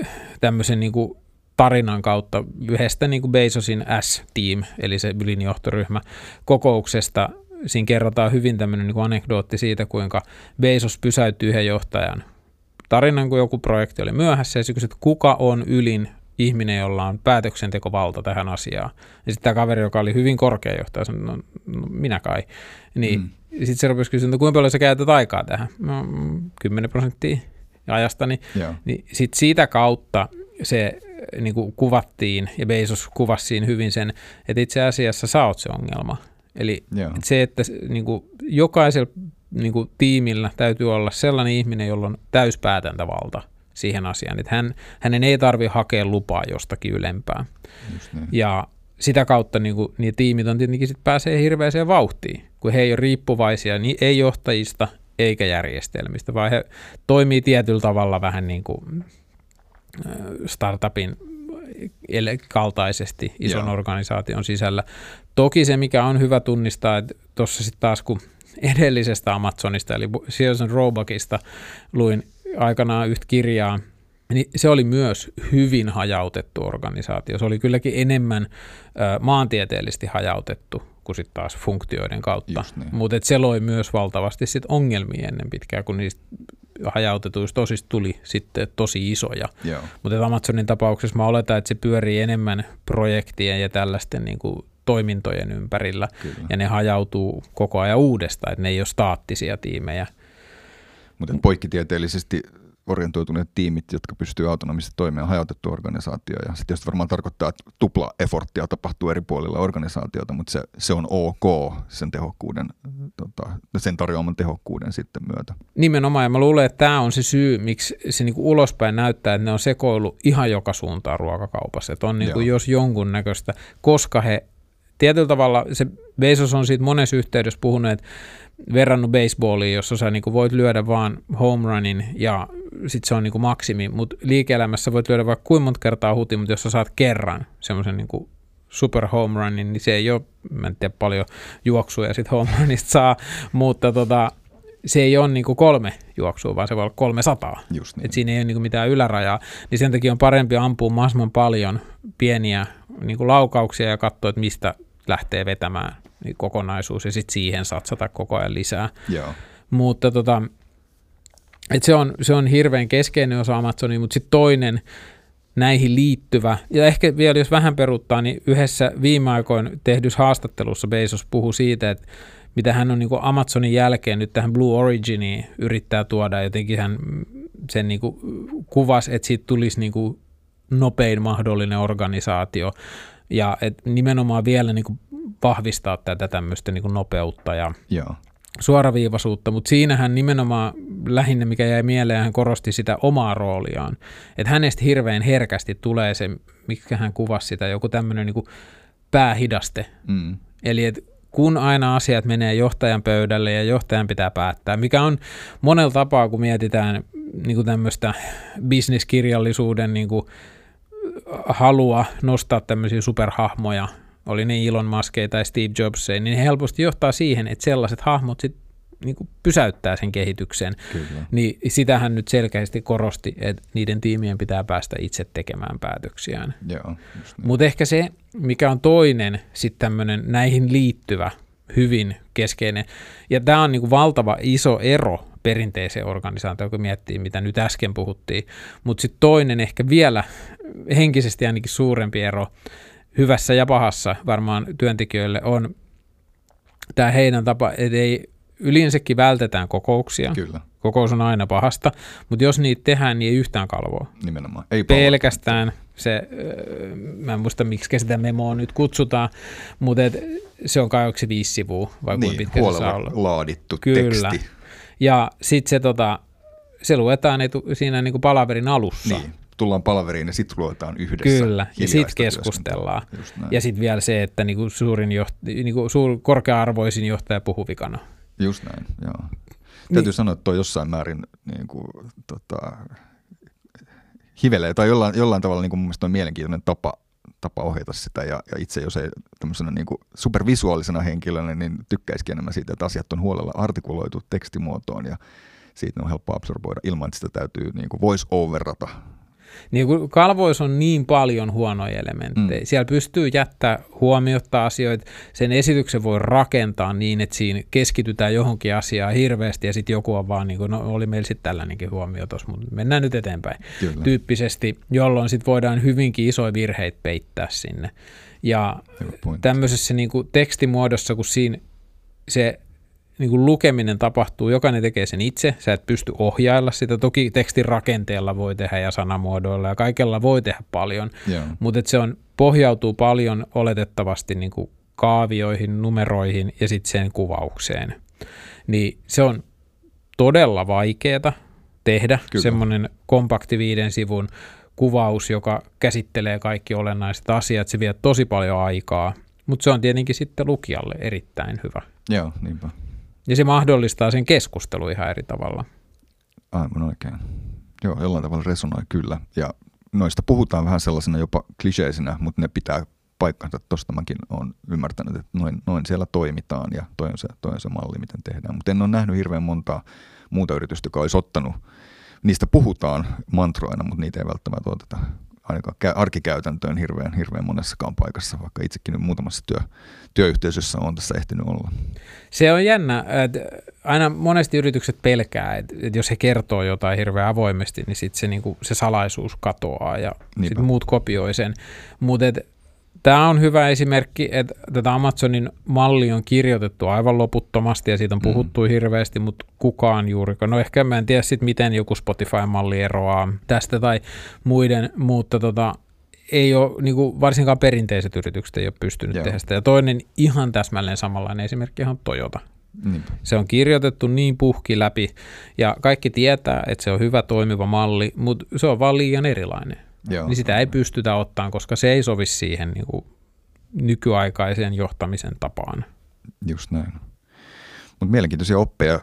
tämmöisen niin kuin tarinan kautta yhdestä niin kuin Bezosin S-team, eli se ylinjohtoryhmä kokouksesta. Siinä kerrotaan hyvin tämmöinen niin kuin anekdootti siitä, kuinka Bezos pysäytti yhden johtajan tarinan, kun joku projekti oli myöhässä, ja se kysyi, että kuka on ylin ihminen, jolla on päätöksentekovalta tähän asiaan. Ja sitten tämä kaveri, joka oli hyvin korkea johtaja, sanoi, no, no minä kai. Niin mm sitten se rupesi kysyä, että kuinka paljon sä käytät aikaa tähän? No, 10 prosenttia ajastani. Joo. Niin sit siitä kautta se niin kuin kuvattiin, ja Bezos kuvasi siinä hyvin sen, että itse asiassa sä oot se ongelma. Eli että se, että niin kuin jokaisella niin kuin tiimillä täytyy olla sellainen ihminen, jolla on täyspäätäntävalta siihen asiaan. Että hän, hänen ei tarvitse hakea lupaa jostakin ylempää.
Niin.
Ja sitä kautta niin kuin, niin tiimit on tietenkin sit pääsee hirveäseen vauhtiin, kun he ei ole riippuvaisia niin ei johtajista eikä järjestelmistä, vaan he toimii tietyllä tavalla vähän niin kuin startupin kaltaisesti ison
Joo.
organisaation sisällä. Toki se, mikä on hyvä tunnistaa, että tuossa sitten taas kun edellisestä Amazonista, eli Sears Roebuckista luin aikanaan yhtä kirjaa, niin se oli myös hyvin hajautettu organisaatio. Se oli kylläkin enemmän ö, maantieteellisesti hajautettu kuin sitten taas funktioiden kautta.
Niin.
Mutta se loi myös valtavasti sit ongelmia ennen pitkään, kun niistä hajautetuista tosista tuli sitten tosi isoja. Mutta Amazonin tapauksessa mä oletan, että se pyörii enemmän projektien ja tällaisten niin kuin toimintojen ympärillä,
Kyllä.
ja ne hajautuu koko ajan uudestaan, että ne ei ole staattisia tiimejä.
Mutta poikkitieteellisesti orientoituneet tiimit, jotka pystyy autonomisesti toimimaan, hajautettu organisaatio. Ja se tietysti varmaan tarkoittaa, että tupla efforttia tapahtuu eri puolilla organisaatiota, mutta se, se on ok sen tehokkuuden, tota, sen tarjoaman tehokkuuden sitten myötä.
Nimenomaan, ja mä luulen, että tämä on se syy, miksi se niinku ulospäin näyttää, että ne on sekoillut ihan joka suuntaan ruokakaupassa. Että on niinku
Joo.
jos jonkun näköistä, koska he tietyllä tavalla, se Bezos on siitä monessa yhteydessä puhunut, että verrannut baseballiin, jossa sä niinku voit lyödä vaan home runin ja sitten se on niinku maksimi, mutta liike-elämässä voit lyödä vaikka kuinka monta kertaa huti, mutta jos sä saat kerran semmoisen niinku super home runin, niin se ei ole, mä en tiedä paljon juoksuja sit home runista saa, mutta tota, se ei ole niinku kolme juoksua, vaan se voi olla 300.
Just niin.
Et siinä ei ole niinku mitään ylärajaa, niin sen takia on parempi ampua mahdollisimman paljon pieniä niinku laukauksia ja katsoa, että mistä lähtee vetämään niin kokonaisuus ja sitten siihen satsata koko ajan lisää.
Joo.
Mutta tota, et se, on, se on hirveän keskeinen osa Amazonia, mutta sitten toinen näihin liittyvä, ja ehkä vielä jos vähän peruttaa, niin yhdessä viime aikoina tehdyssä haastattelussa Bezos puhui siitä, että mitä hän on niin kuin Amazonin jälkeen nyt tähän Blue Originiin yrittää tuoda, jotenkin hän sen niin kuin kuvasi, että siitä tulisi niin kuin nopein mahdollinen organisaatio, ja et nimenomaan vielä niin kuin vahvistaa tätä tämmöistä niin kuin nopeutta ja
Joo.
suoraviivaisuutta, mutta siinähän nimenomaan lähinnä, mikä jäi mieleen, hän korosti sitä omaa rooliaan. Että hänestä hirveän herkästi tulee se, mikä hän kuvasi sitä, joku tämmöinen niin päähidaste.
Mm.
Eli et kun aina asiat menee johtajan pöydälle ja johtajan pitää päättää, mikä on monella tapaa, kun mietitään niin kuin tämmöistä bisniskirjallisuuden niin kuin halua nostaa tämmöisiä superhahmoja, oli ne Elon Muskeja tai Steve Jobseja, niin he helposti johtaa siihen, että sellaiset hahmot sit niin kuin pysäyttää sen kehityksen.
Kyllä.
Niin sitähän nyt selkeästi korosti, että niiden tiimien pitää päästä itse tekemään päätöksiään.
Niin.
Mutta ehkä se, mikä on toinen sitten tämmöinen näihin liittyvä, hyvin keskeinen, ja tämä on niinku valtava iso ero perinteiseen organisaatioon, kun miettii, mitä nyt äsken puhuttiin. Mutta sitten toinen ehkä vielä henkisesti ainakin suurempi ero hyvässä ja pahassa varmaan työntekijöille on tämä heidän tapa, että ei yleensäkin vältetään kokouksia.
Kyllä.
Kokous on aina pahasta, mutta jos niitä tehdään, niin ei yhtään kalvoa
Nimenomaan. Ei
pelkästään se, mä en muista miksi sitä memoa nyt kutsutaan, mutta et se on kai onko se viisi sivua vai kuinka
Niin,
pitkä se saa olla.
laadittu
Kyllä.
teksti.
Ja sitten se, tota, se luetaan etu, siinä niinku palaverin alussa.
Niin. Tullaan palaveriin ja sitten luetaan yhdessä.
Kyllä, ja sitten keskustellaan. Ja sitten vielä se, että niinku suurin joht, niinku suur, korkea-arvoisin johtaja puhuu vikana.
Just näin, joo. Täytyy sanoa, että toi jossain määrin niin kuin, tota, hivelee, tai jollain, jollain tavalla niin kuin mun mielestä on mielenkiintoinen tapa, tapa ohjata sitä, ja, ja itse jos ei tämmöisenä niin kuin supervisuaalisena henkilönä, niin tykkäisikin enemmän siitä, että asiat on huolella artikuloitu tekstimuotoon, ja siitä on helppo absorboida ilman, että sitä täytyy niin voice overata.
Niin kun kalvoissa on niin paljon huonoja elementtejä. Mm. Siellä pystyy jättää huomiota asioita. Sen esityksen voi rakentaa niin, että siinä keskitytään johonkin asiaan hirveästi ja sitten joku on vaan niin kuin, no oli meillä sitten tällainenkin huomio tuossa, mutta mennään nyt eteenpäin.
Kyllä.
Tyyppisesti, jolloin sitten voidaan hyvinkin isoja virheitä peittää sinne. Ja tämmöisessä niin kuin tekstimuodossa, kun siinä se niin kuin lukeminen tapahtuu, jokainen tekee sen itse, sä et pysty ohjailla sitä, toki tekstin rakenteella voi tehdä ja sanamuodoilla ja kaikella voi tehdä paljon,
Joo.
mutta se on, pohjautuu paljon oletettavasti niin kuin kaavioihin, numeroihin ja sitten sen kuvaukseen. Niin se on todella vaikeaa tehdä,
Kyllä.
semmoinen kompakti viiden sivun kuvaus, joka käsittelee kaikki olennaiset asiat, se vie tosi paljon aikaa, mutta se on tietenkin sitten lukijalle erittäin hyvä.
Joo, niinpä.
Ja se mahdollistaa sen keskustelun ihan eri tavalla.
Aivan oikein. Joo, jollain tavalla resonoi kyllä. Ja noista puhutaan vähän sellaisena jopa kliseisinä, mutta ne pitää paikkansa. Tuosta mäkin olen ymmärtänyt, että noin, noin siellä toimitaan ja toi on, se, toi on se malli, miten tehdään. Mutta en ole nähnyt hirveän montaa muuta yritystä, joka olisi ottanut, niistä puhutaan mantroina, mutta niitä ei välttämättä oteta ainakaan arkikäytäntöön hirveän, hirveän monessakaan paikassa, vaikka itsekin nyt muutamassa työ, työyhteisössä on tässä ehtinyt olla.
Se on jännä, että aina monesti yritykset pelkää, että, että jos he kertoo jotain hirveän avoimesti, niin sitten se, niin se salaisuus katoaa ja sitten muut kopioi sen. Mutta Tämä on hyvä esimerkki, että tätä Amazonin malli on kirjoitettu aivan loputtomasti ja siitä on mm. puhuttu mm. hirveästi, mutta kukaan juurikaan. No ehkä mä en tiedä sitten, miten joku Spotify-malli eroaa tästä tai muiden, mutta tota, ei ole, niin kuin varsinkaan perinteiset yritykset ei ole pystynyt Joo. tehdä sitä. Ja toinen ihan täsmälleen samanlainen esimerkki on Toyota. Niin. Se on kirjoitettu niin puhki läpi ja kaikki tietää, että se on hyvä toimiva malli, mutta se on vaan liian erilainen. Joo. niin sitä ei pystytä ottamaan, koska se ei sovi siihen niin kuin nykyaikaiseen johtamisen tapaan.
Just näin. Mutta mielenkiintoisia oppeja,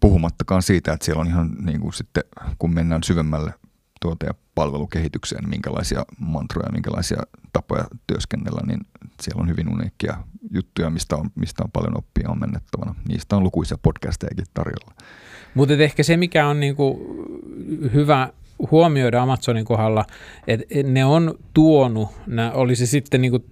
puhumattakaan siitä, että siellä on ihan niin kuin sitten, kun mennään syvemmälle tuote- ja palvelukehitykseen, minkälaisia mantroja, minkälaisia tapoja työskennellä, niin siellä on hyvin uniikkia juttuja, mistä on, mistä on paljon oppia ammennettavana. Niistä on lukuisia podcastejakin tarjolla.
Mutta ehkä se, mikä on niinku hyvä huomioida Amazonin kohdalla, että ne on tuonut, nämä, oli se sitten niin kuin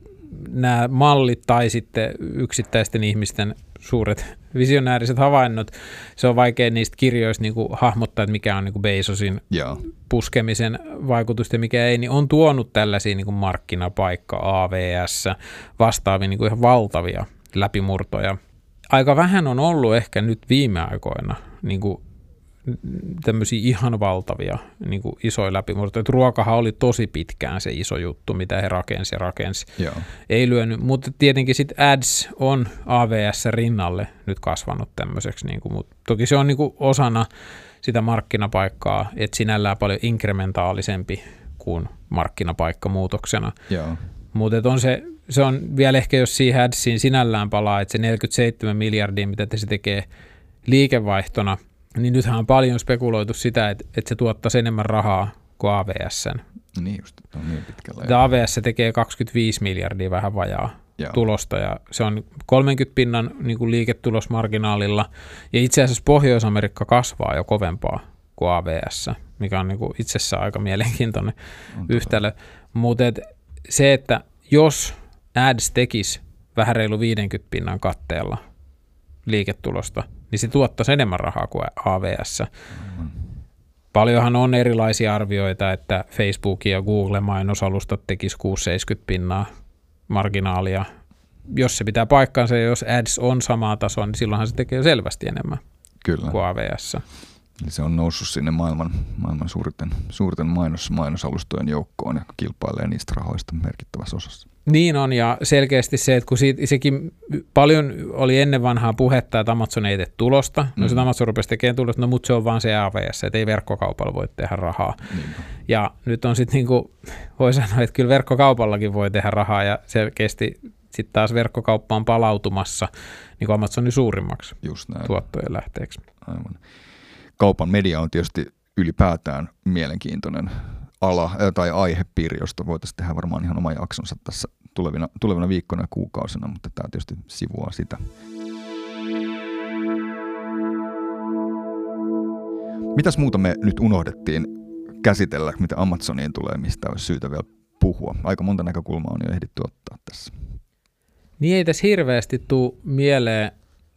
nämä mallit tai sitten yksittäisten ihmisten suuret visionääriset havainnot, se on vaikea niistä kirjoista niin kuin hahmottaa, että mikä on niin kuin Bezosin Joo. puskemisen vaikutusta ja mikä ei, niin on tuonut tällaisia niin kuin markkinapaikka, AVS, vastaavia niin kuin ihan valtavia läpimurtoja. Aika vähän on ollut ehkä nyt viime aikoina niin kuin tämmöisiä ihan valtavia niin kuin isoja läpimurtoja. Ruokahan oli tosi pitkään se iso juttu, mitä he rakensi ja rakensi. Joo. Ei lyönyt, mutta tietenkin sitten ads on AVS rinnalle nyt kasvanut tämmöiseksi, niin kuin, mutta toki se on niin kuin osana sitä markkinapaikkaa, että sinällään paljon inkrementaalisempi kuin markkinapaikka muutoksena. Mutta on se, se on vielä ehkä, jos siihen adsiin sinällään palaa, että se 47 miljardia, mitä se tekee liikevaihtona – niin nythän on paljon spekuloitu sitä, että, että se tuottaisi enemmän rahaa kuin AVS.
Niin just, on niin pitkällä.
AVS tekee 25 miljardia vähän vajaa Joo. tulosta ja se on 30 pinnan niin kuin liiketulosmarginaalilla ja itse asiassa Pohjois-Amerikka kasvaa jo kovempaa kuin AVS, mikä on niin kuin itsessään aika mielenkiintoinen on yhtälö. Mutta et se, että jos ads tekisi vähän reilu 50 pinnan katteella liiketulosta – niin se tuottaisi enemmän rahaa kuin AVS. Mm. Paljonhan on erilaisia arvioita, että Facebook ja Google mainosalustat tekisi 6-70 pinnaa marginaalia. Jos se pitää paikkaansa ja jos ads on samaa tasoa, niin silloinhan se tekee selvästi enemmän Kyllä. kuin AVS.
Eli se on noussut sinne maailman, maailman suurten, suurten mainos, mainosalustojen joukkoon ja kilpailee niistä rahoista merkittävässä osassa.
Niin on, ja selkeästi se, että kun siitä, sekin paljon oli ennen vanhaa puhetta, että Amazon ei tee tulosta, no mm. sitten Amazon rupesi tekemään tulosta, no mutta se on vaan se AVS, että ei verkkokaupalla voi tehdä rahaa. Niin. Ja nyt on sitten niin kuin, voi sanoa, että kyllä verkkokaupallakin voi tehdä rahaa, ja selkeästi sitten taas verkkokauppa on palautumassa niin kuin Amazonin suurimmaksi Just näin. tuottojen lähteeksi.
Aivan kaupan media on tietysti ylipäätään mielenkiintoinen ala tai aihepiiri, josta voitaisiin tehdä varmaan ihan oma jaksonsa tässä tulevina, tulevina viikkoina ja kuukausina, mutta tämä tietysti sivuaa sitä. Mitäs muuta me nyt unohdettiin käsitellä, mitä Amazoniin tulee, mistä olisi syytä vielä puhua? Aika monta näkökulmaa on jo ehditty ottaa tässä.
Niin ei tässä hirveästi tule mieleen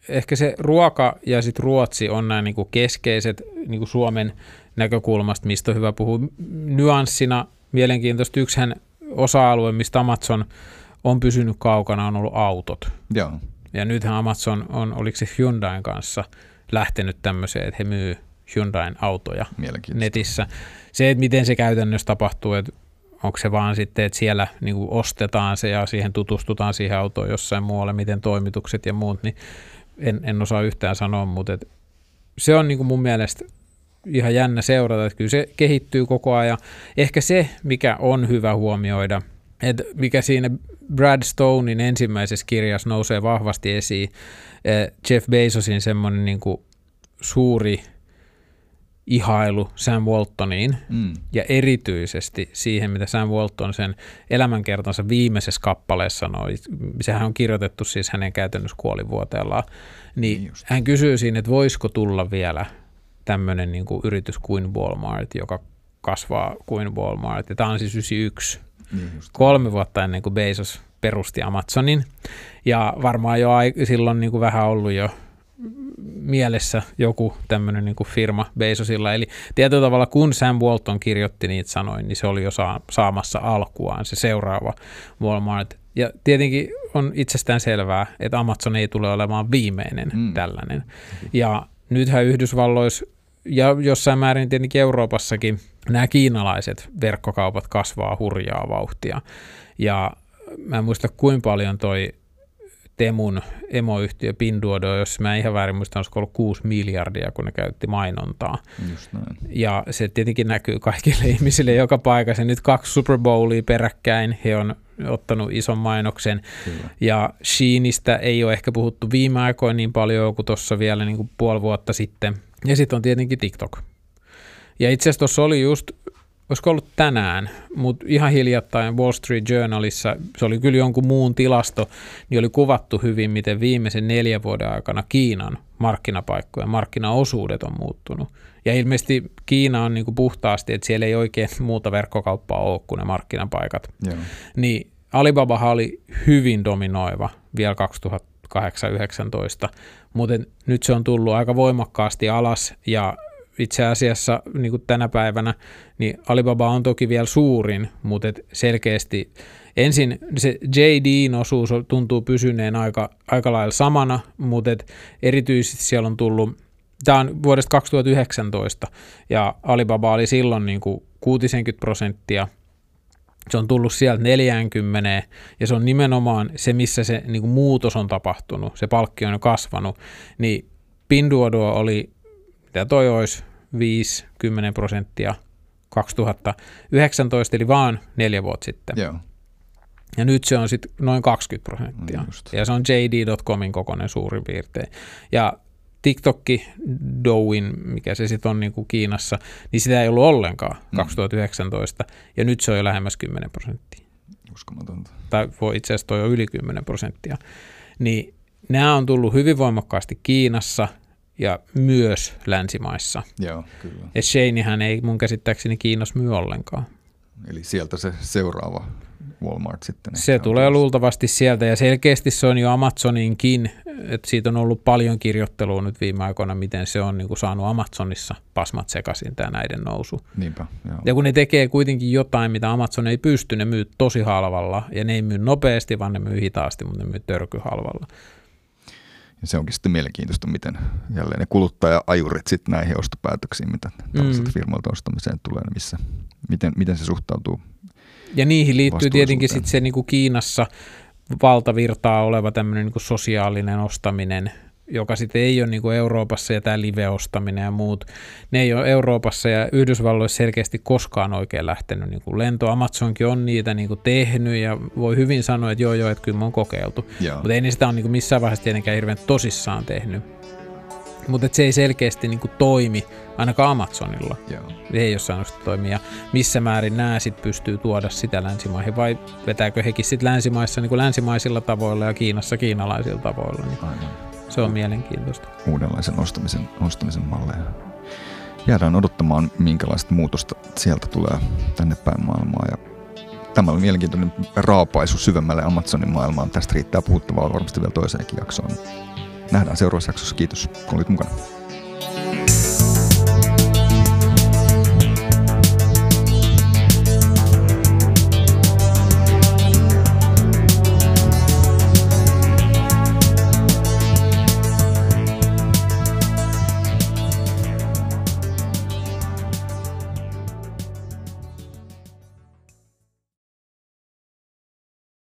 ehkä se ruoka ja sitten Ruotsi on nämä niin keskeiset niin Suomen näkökulmasta, mistä on hyvä puhua. Nyanssina mielenkiintoista yksihän osa-alue, mistä Amazon on pysynyt kaukana, on ollut autot.
Joo.
Ja nythän Amazon on, oliko se Hyundain kanssa lähtenyt tämmöiseen, että he myy Hyundain autoja netissä. Se, että miten se käytännössä tapahtuu, että onko se vaan sitten, että siellä niin ostetaan se ja siihen tutustutaan siihen autoon jossain muualle, miten toimitukset ja muut, niin en, en osaa yhtään sanoa, mutta et se on niin kuin mun mielestä ihan jännä seurata, että kyllä se kehittyy koko ajan. Ehkä se, mikä on hyvä huomioida, että mikä siinä Brad Stonein ensimmäisessä kirjassa nousee vahvasti esiin, eh, Jeff Bezosin semmoinen niin kuin suuri ihailu Sam Waltoniin
Mm.
ja erityisesti siihen, mitä Sam Walton sen elämänkertansa viimeisessä kappaleessa sanoi. Sehän on kirjoitettu siis hänen käytännössä kuolivuoteellaan.
Niin
Niin hän kysyy siinä, että voisiko tulla vielä tämmöinen niin kuin yritys kuin Walmart, joka kasvaa kuin Walmart. Ja tämä on siis 91
Niin
kolme vuotta ennen kuin Bezos perusti Amazonin. Ja varmaan jo ai- silloin niin kuin vähän ollut jo mielessä joku tämmöinen niin kuin firma Bezosilla. Eli tietyllä tavalla kun Sam Walton kirjoitti niitä sanoin, niin se oli jo saa, saamassa alkuaan se seuraava Walmart. Ja tietenkin on itsestään selvää, että Amazon ei tule olemaan viimeinen
mm.
tällainen. Ja nythän Yhdysvalloissa ja jossain määrin tietenkin Euroopassakin nämä kiinalaiset verkkokaupat kasvaa hurjaa vauhtia. Ja mä en muista kuinka paljon toi Temun emoyhtiö Pinduodo, jos mä ihan väärin muistan, olisiko ollut 6 miljardia, kun ne käytti mainontaa.
Just näin.
Ja se tietenkin näkyy kaikille ihmisille joka paikassa. Nyt kaksi Super Bowlia peräkkäin, he on ottanut ison mainoksen.
Kyllä.
Ja Sheenistä ei ole ehkä puhuttu viime aikoina niin paljon kuin tuossa vielä niin kuin puoli vuotta sitten. Ja sitten on tietenkin TikTok. Ja itse asiassa tuossa oli just, olisiko ollut tänään, mutta ihan hiljattain Wall Street Journalissa, se oli kyllä jonkun muun tilasto, niin oli kuvattu hyvin, miten viimeisen neljän vuoden aikana Kiinan markkinapaikkojen markkinaosuudet on muuttunut. Ja ilmeisesti Kiina on niin kuin puhtaasti, että siellä ei oikein muuta verkkokauppaa ole kuin ne markkinapaikat
Joo.
niin Alibabahan oli hyvin dominoiva vielä 2008-2019, mutta nyt se on tullut aika voimakkaasti alas ja itse asiassa niin kuin tänä päivänä, niin Alibaba on toki vielä suurin, mutta et selkeästi. Ensin se JDn osuus tuntuu pysyneen aika, aika lailla samana, mutta et erityisesti siellä on tullut, tämä on vuodesta 2019 ja Alibaba oli silloin niin kuin 60 prosenttia. Se on tullut sieltä 40 ja se on nimenomaan se, missä se niin kuin muutos on tapahtunut, se palkki on jo kasvanut, niin Pinduoduo oli, mitä toi olisi, 5-10 prosenttia 2019, eli vaan neljä vuotta sitten.
Joo.
Ja nyt se on sitten noin 20 prosenttia.
Mm, just.
Ja se on JD.comin kokoinen suurin piirtein. Ja TikTokki, Douyin, mikä se sitten on niin kuin Kiinassa, niin sitä ei ollut ollenkaan
Mm.
2019. Ja nyt se on jo lähemmäs 10 prosenttia.
Uskomatonta.
Tai voi itse asiassa toi jo yli 10 prosenttia. Niin nämä on tullut hyvin voimakkaasti Kiinassa ja myös länsimaissa.
Joo, kyllä.
Ja Shanehän ei mun käsittääkseni Kiinassa myy ollenkaan.
Eli sieltä se seuraava Walmart sitten.
Se tulee
tulossa.
luultavasti sieltä ja selkeästi se on jo Amazoninkin, että siitä on ollut paljon kirjoittelua nyt viime aikoina, miten se on niin kuin saanut Amazonissa pasmat sekaisin tämä näiden nousu.
Niinpä, joo.
Ja kun ne tekee kuitenkin jotain, mitä Amazon ei pysty, ne myy tosi halvalla ja ne ei myy nopeasti, vaan ne myy hitaasti, mutta ne myy törkyhalvalla.
Ja se onkin sitten mielenkiintoista, miten jälleen ne kuluttaja-ajurit sitten näihin ostopäätöksiin, mitä tällaiset
Mm.
firmoilta ostamiseen tulee, niin missä, miten, miten se suhtautuu.
Ja niihin liittyy tietenkin sitten se niin kuin Kiinassa valtavirtaa oleva tämmöinen niin kuin sosiaalinen ostaminen, joka sitten ei ole niin kuin Euroopassa ja tämä live-ostaminen ja muut. Ne ei ole Euroopassa ja Yhdysvalloissa selkeästi koskaan oikein lähtenyt niin kuin lento. Amazonkin on niitä niin kuin tehnyt ja voi hyvin sanoa, että joo joo, että kyllä me on kokeiltu.
Joo.
Mutta ei ne sitä ole niin kuin missään vaiheessa tietenkään hirveän tosissaan tehnyt. Mutta se ei selkeästi niin kuin toimi ainakaan Amazonilla
Joo.
ei ole saanut sitä toimia. Missä määrin nämä sit pystyy tuoda sitä länsimaihin vai vetääkö hekin sitten länsimaissa niin kuin länsimaisilla tavoilla ja Kiinassa kiinalaisilla tavoilla. Niin
Aivan.
Se on mielenkiintoista.
Uudenlaisen ostamisen, ostamisen malleja. Jäädään odottamaan, minkälaista muutosta sieltä tulee tänne päin maailmaa. Ja tämä oli mielenkiintoinen raapaisu syvemmälle Amazonin maailmaan. Tästä riittää puhuttavaa varmasti vielä toiseenkin jaksoon. Nähdään seuraavassa jaksossa. Kiitos, kun olit mukana.